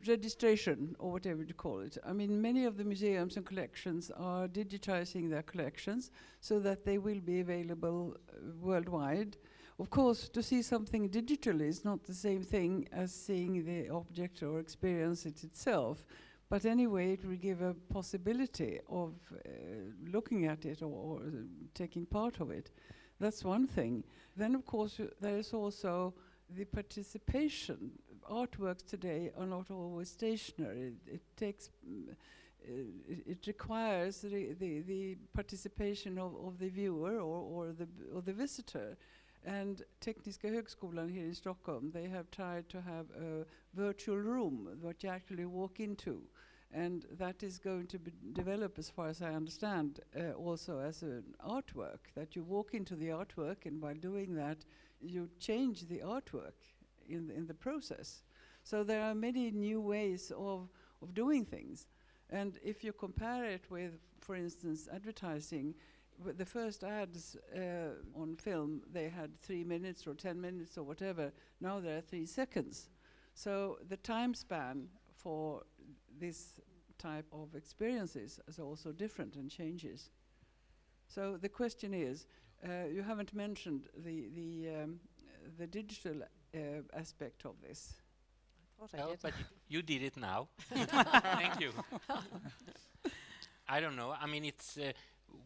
registration or whatever you call it. I mean, many of the museums and collections are digitizing their collections so that they will be available uh, worldwide. Of course, to see something digitally is not the same thing as seeing the object or experience it itself. But anyway, it will give a possibility of uh, looking at it or, or uh, taking part of it. That's one thing. Then, of course, there is also the participation. Artworks today are not always stationary. It, it takes, mm, uh, it, it requires the, the, the participation of, of the viewer or, or, the, or the visitor. And Tekniska högskolan here in Stockholm, they have tried to have a virtual room that you actually walk into. And that is going to be developed, as far as I understand, uh, also as an artwork, that you walk into the artwork, and by doing that, you change the artwork in the, in the process. So there are many new ways of, of doing things. And if you compare it with, for instance, advertising, the first ads uh, on film, they had three minutes or 10 minutes or whatever. Now there are three seconds. So the time span for this type of experiences is also different and changes. So the question is, uh, you haven't mentioned the the um, the digital aspect of this. Thought I did. but you, you did it now. Thank you. I don't know. I mean, it's uh,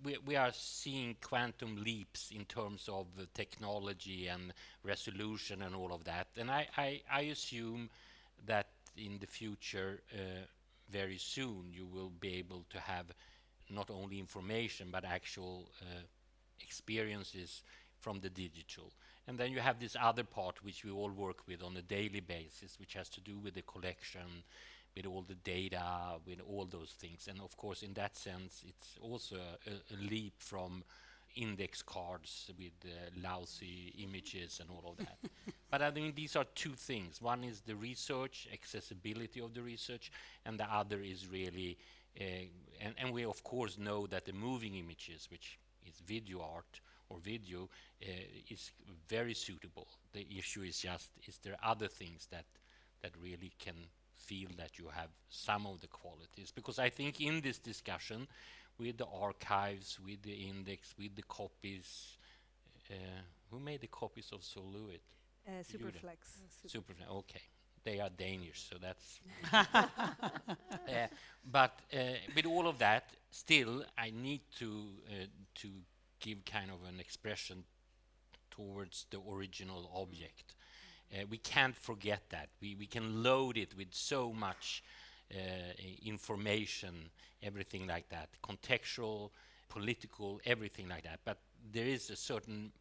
we we are seeing quantum leaps in terms of uh, technology and resolution and all of that. And I I, I assume that in the future, uh, very soon, you will be able to have not only information but actual uh, experiences from the digital. And then you have this other part which we all work with on a daily basis, which has to do with the collection, with all the data, with all those things. And of course, in that sense, it's also a, a leap from index cards with uh, lousy images and all of that. but I mean, these are two things. One is the research, accessibility of the research, and the other is really, uh, and, and we of course know that the moving images, which is video art or video, uh, is very suitable. The issue is just, is there other things that, that really can feel that you have some of the qualities? Because I think in this discussion, with the archives, with the index, with the copies. Uh, who made the copies of Sol LeWitt? Uh, Superflex. Superflex. Okay, they are Danish, so that's. uh, but uh, with all of that, still, I need to uh, to give kind of an expression towards the original object. Uh, we can't forget that. We we can load it with so much uh, information, everything like that, contextual, political, everything like that. But there is a certain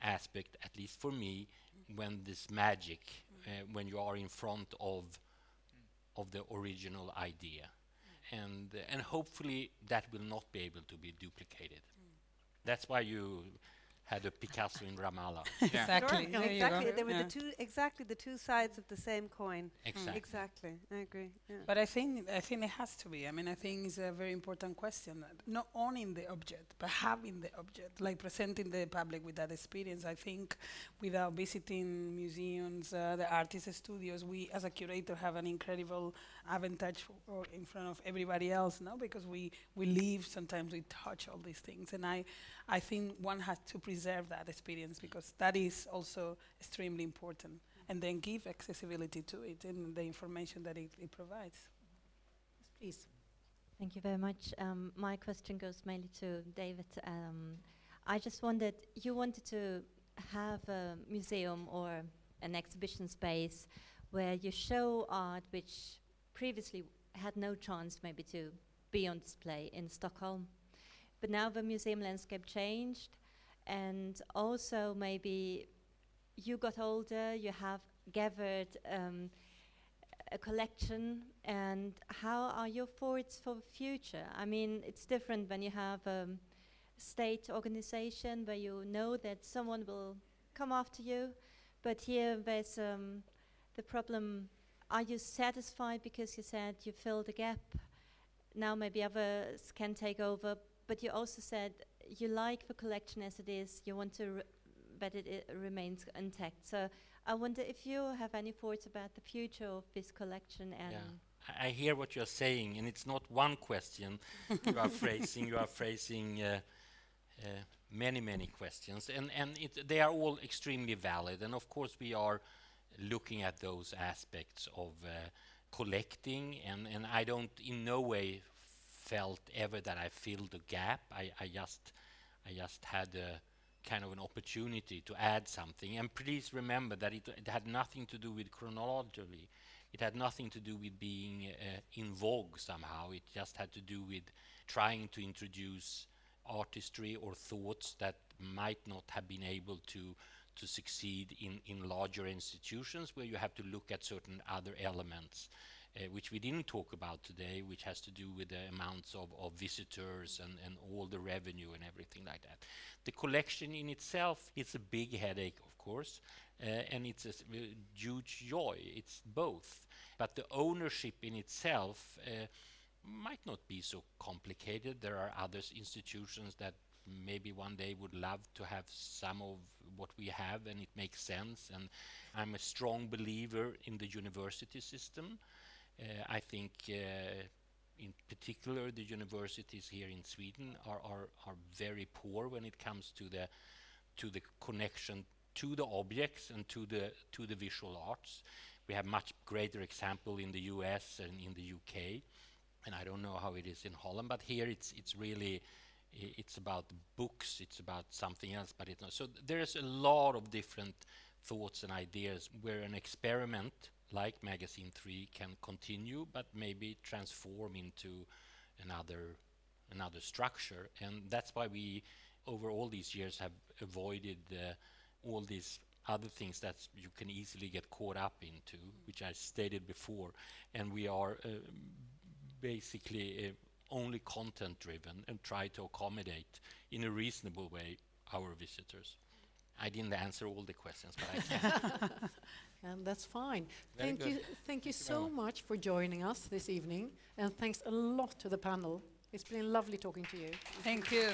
aspect, at least for me, when this magic, uh, when you are in front of of the original idea, and uh, and hopefully that will not be able to be duplicated. That's why you had a Picasso in Ramallah. exactly. Sure. There exactly. They were yeah. the two exactly the two sides of the same coin. Exactly. Exactly. I agree. Yeah. But I think I think it has to be. I mean, I think it's a very important question. Not owning the object, but having the object, like presenting the public with that experience. I think without visiting museums, uh, the artist studios, we as a curator have an incredible advantage for, in front of everybody else, no? Because we we live sometimes we touch all these things, and I I think one has to preserve that experience because that is also extremely important, and then give accessibility to it and the information that it, it provides. Please. Thank you very much. Um, my question goes mainly to David. Um, I just wondered, you wanted to have a museum or an exhibition space where you show art which previously had no chance maybe to be on display in Stockholm. But now the museum landscape changed, and also maybe you got older, you have gathered um, a collection, and how are your thoughts for the future? I mean, it's different when you have a state organization where you know that someone will come after you, but here there's um, the problem are you satisfied because you said you filled the gap? Now maybe others can take over, but you also said you like the collection as it is. You want to that it, it remains intact. So I wonder if you have any thoughts about the future of this collection and. Yeah. I I hear what you're saying, and it's not one question you are phrasing. You are phrasing uh, uh, many, many questions, and and it, they are all extremely valid. And of course, we are looking at those aspects of uh, collecting, and, and I don't in no way felt ever that I filled a gap. I, I just I just had a kind of an opportunity to add something. And please remember that it, it had nothing to do with chronologically. It had nothing to do with being uh, in vogue somehow. It just had to do with trying to introduce artistry or thoughts that might not have been able to to succeed in, in larger institutions where you have to look at certain other elements, which we didn't talk about today, which has to do with the amounts of, of visitors and, and all the revenue and everything like that. The collection in itself is a big headache, of course, uh, and it's a huge joy. It's both. But the ownership in itself uh, might not be so complicated. There are other institutions that maybe one day would love to have some of what we have and it makes sense and I'm a strong believer in the university system. Uh, I think uh, in particular the universities here in Sweden are, are, are very poor when it comes to the to the connection to the objects and to the to the visual arts. We have much greater example in the US and in the UK and I don't know how it is in Holland but here it's it's really it's about books, it's about something else, but it's not. So th- there's a lot of different thoughts and ideas where an experiment like Magasin III can continue, but maybe transform into another another structure. And that's why we, over all these years, have avoided uh, all these other things that you can easily get caught up into, which I stated before, and we are uh, basically uh, only content driven and try to accommodate in a reasonable way our visitors. I didn't answer all the questions, but I can. And that's fine. Very thank good. you, thank you you very so much for joining us this evening, and thanks a lot to the panel. It's been lovely talking to you. Thank you.